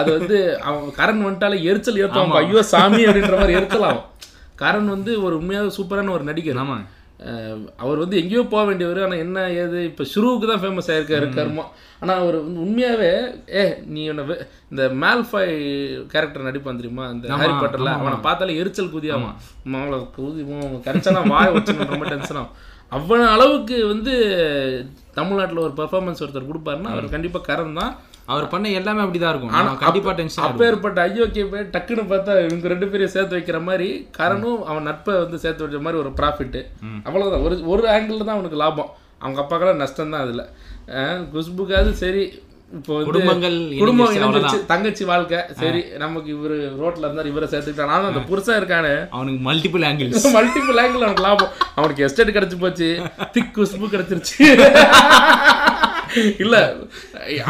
அது வந்து அவன் கரண் வந்துட்டாலே எரிச்சல் ஏத்துவான். ஐயோ சாமி அப்படின்ற மாதிரி எரிச்சலாம் கரண் வந்து ஒரு உண்மையாக சூப்பரான ஒரு நடிகர். ஆமா. அஹ் அவர் வந்து எங்கேயோ போக வேண்டியவர் ஆனா என்ன ஏது இப்போ ஷுருவுக்கு தான் ஃபேமஸ் ஆயிருக்காரு கர்மா. ஆனா அவர் வந்து உண்மையாவே ஏ நீ உன்னை வே- இந்த மேல்ஃபாய் கேரக்டர் நடிப்பான் தெரியுமா அந்த ஹாரி பாட்டர்ல அவனை பார்த்தாலே எரிச்சல் குதியாமா? அவளை குதி கிடைச்சானா வாய் வச்சு ரொம்ப டென்ஷன் ஆகும் அவ்வளோ அளவுக்கு வந்து தமிழ்நாட்டுல ஒரு பெர்ஃபார்மன்ஸ் ஒருத்தர் கொடுப்பாருன்னா அவர் கண்டிப்பா கரண் தான் அவர் பண்ண எல்லாமே அப்படிதான் இருக்கும். ஆனா கண்டிப்பா டென்ஷன் அப்பேற்பட்ட ஐயோக்கிய போய் டக்குன்னு பார்த்தா இவங்க ரெண்டு பேரையும் சேர்த்து வைக்கிற மாதிரி கரனும் அவன் நட்பை வந்து சேர்த்து வைக்கிற மாதிரி ஒரு ப்ராஃபிட்டு அவ்வளவுதான். ஒரு ஒரு ஆங்கிள் தான் அவனுக்கு லாபம். அவங்க அப்பாக்கெல்லாம் நஷ்டம் தான் அதில் குஷ்புக்காவது சரி இப்போ குடும்பங்கள் குடும்பம் இணைஞ்சிருச்சு, தங்கச்சி வாழ்க்கை. சரி நமக்கு இவரு ரோட்ல இருந்தார் இவரை சேர்த்துக்கிட்டான் ஆனா அந்த புருஷன் இருக்கானு. அவனுக்கு மல்டிபிள் ஆங்கிள்ஸ் மல்டிபிள் ஆங்கிள் அவனுக்கு லாபம். அவனுக்கு எஸ்டேட் கிடைச்சு போச்சு. திக் குஷ்பு கிடைச்சிருச்சு. இல்ல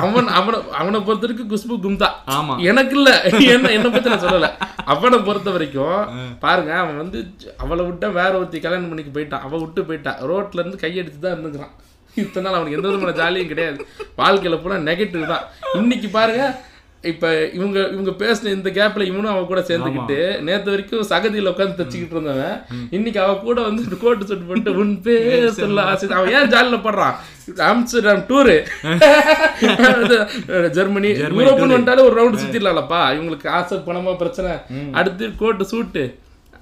அவன் அவனை அவனை பொறுத்த வரைக்கும் குஷ்பு கும்தா ஆமா. எனக்கு இல்ல. என்ன என்ன பத்தி நான் சொல்லல. அவனை பொறுத்த வரைக்கும் பாருங்க அவன் வந்து அவளை விட்டா வேற ஒருத்தி கல்யாணம் பண்ணிக்கு போயிட்டான். அவ விட்டு போயிட்டான் ரோட்ல இருந்து கையடிச்சு தான் இருந்துக்கிறான். இத்தனை நாள் அவனுக்கு எந்த விதமான ஜாலியும் கிடையாது. வாழ்க்கையில பூரா நெகட்டிவ் தான். இன்னைக்கு பாருங்க இப்ப இவங்க இவங்க பேசின இந்த கேப்ல இவனும் அவ கூட சேர்ந்துக்கிட்டு நேத்து வரைக்கும் சகதியில உட்காந்து தச்சுக்கிட்டு இருந்தவன். இன்னைக்கு அவ கூட வந்து கோட்டு சுட்டு போட்டு உன் பேர் சொல்ல ஆசை. அவன் ஏன் ஜாலியில படுறான்? Amsterdam tour. ஜெர்மனி யூரோப்னு வந்துட்டாலே ஒரு ரவுண்ட் சுத்திடலாம்ப்பா இவங்களுக்கு ஆசை பணமா பிரச்சனை. அடுத்து கோட்டு சூட்டு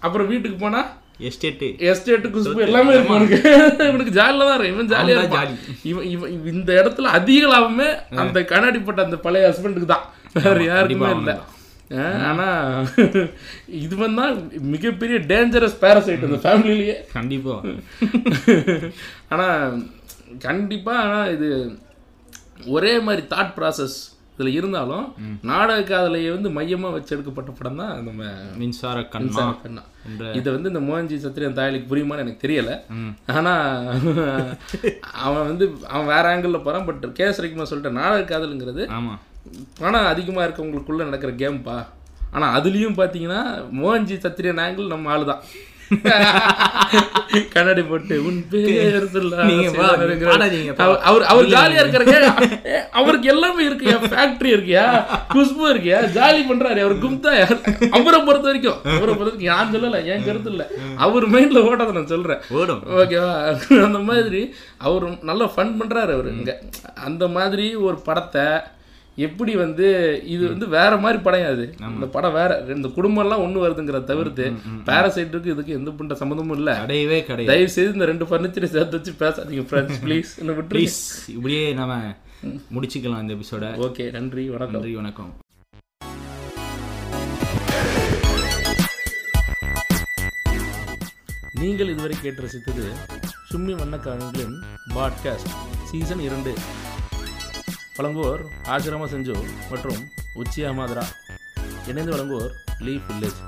அப்புறம் வீட்டுக்கு போனா எஸ்டேட்டு எஸ்டேட் குஷ்பு எல்லாமே இருக்கும் இவனுக்கு. இவனுக்கு ஜாலியில தான் இருக்கும் இவன் ஜாலியா அவன் தான் இருப்பான் இவன் இவன் இந்த இடத்துல அதிக லாபமே அந்த கண்ணாடி போட்ட அந்த பழைய ஹஸ்பண்டுக்கு தான். வேற யாருக்குமே இல்லை. ஆனா இதுவன் தான் மிகப்பெரிய டேஞ்சரஸ் பேரசைட் இந்த ஃபேமிலிலேயே கண்டிப்பா. ஆனா கண்டிப்பா ஆனா இது ஒரே மாதிரி தாட் ப்ராசஸ் இதுல இருந்தாலும் நாடக காதலையை வந்து மையமா வச்சு எடுக்கப்பட்ட படம் தான் நம்ம மின்சார கண்ணா. கண்ணா. இதை வந்து இந்த மோகன்ஜி சத்திரியன் தாயலுக்கு புரியுமான்னு எனக்கு தெரியல. ஆனா அவன் வந்து அவன் வேற ஆங்கிள் போறான் பட் கேஸ் ரவிக்குமார் சொல்லிட்ட நாடக காதலுங்கிறது பணம் அதிகமா இருக்கவங்களுக்குள்ள நடக்கிற கேம்ப்பா ஆனா அதுலயும் பாத்தீங்கன்னா மோகன்ஜி சத்திரியன் ஆங்கிள் நம்ம ஆளுதான். கண்ணாடி போட்டு உன் பேர். அவர் அவர் அவர் ஜாலியா இருக்கிறங்க அவருக்கு எல்லாமே இருக்குயா ஃபேக்டரி இருக்கியா? குஷ்பு இருக்கியா? ஜாலி பண்றாரு அவர் கும்தா யார்? அவரை பொறுத்த வரைக்கும் அவரை பொறுத்த வரைக்கும் நான் சொல்லல என் கருத்து இல்ல. அவர் மைண்ட்ல ஓடாத நான் சொல்றேன். ஓடும். ஓகேவா அந்த மாதிரி அவர் நல்லா ஃபன் பண்றாரு அவர். இங்க அந்த மாதிரி ஒரு படத்தை எப்படி வந்து இது வந்து வேற மாதிரி படம் அது. இந்த படம் வேற. இந்த குடும்பம் எல்லாம் ஒண்ணு வருதுங்கிற தவிர்த்து பேரசைட்டுக்கு இதுக்கு எந்த புண்ட சம்மந்தமும் இல்ல. கிடையவே கிடையாது. தயவு செய்து இந்த ரெண்டு ஃபர்னிச்சரை சேர்த்து வச்சு பேசாதீங்க ஃப்ரெண்ட்ஸ் ப்ளீஸ் ப்ளீஸ் இப்படியே நாம முடிச்சுக்கலாம் இந்த எபிசோட ஓகே நன்றி வணக்கம். நன்றி வணக்கம். நீங்கள் இதுவரை கேட்டு ரசித்தது சும்மி வண்ணக்காரங்களின் பாட்காஸ்ட் சீசன் இரண்டு. வழங்குவோர் ஆசிரம செஞ்சு மற்றும் உச்சி அமாதரா இணைந்து வழங்குவோர் லீ வில்லேஜ்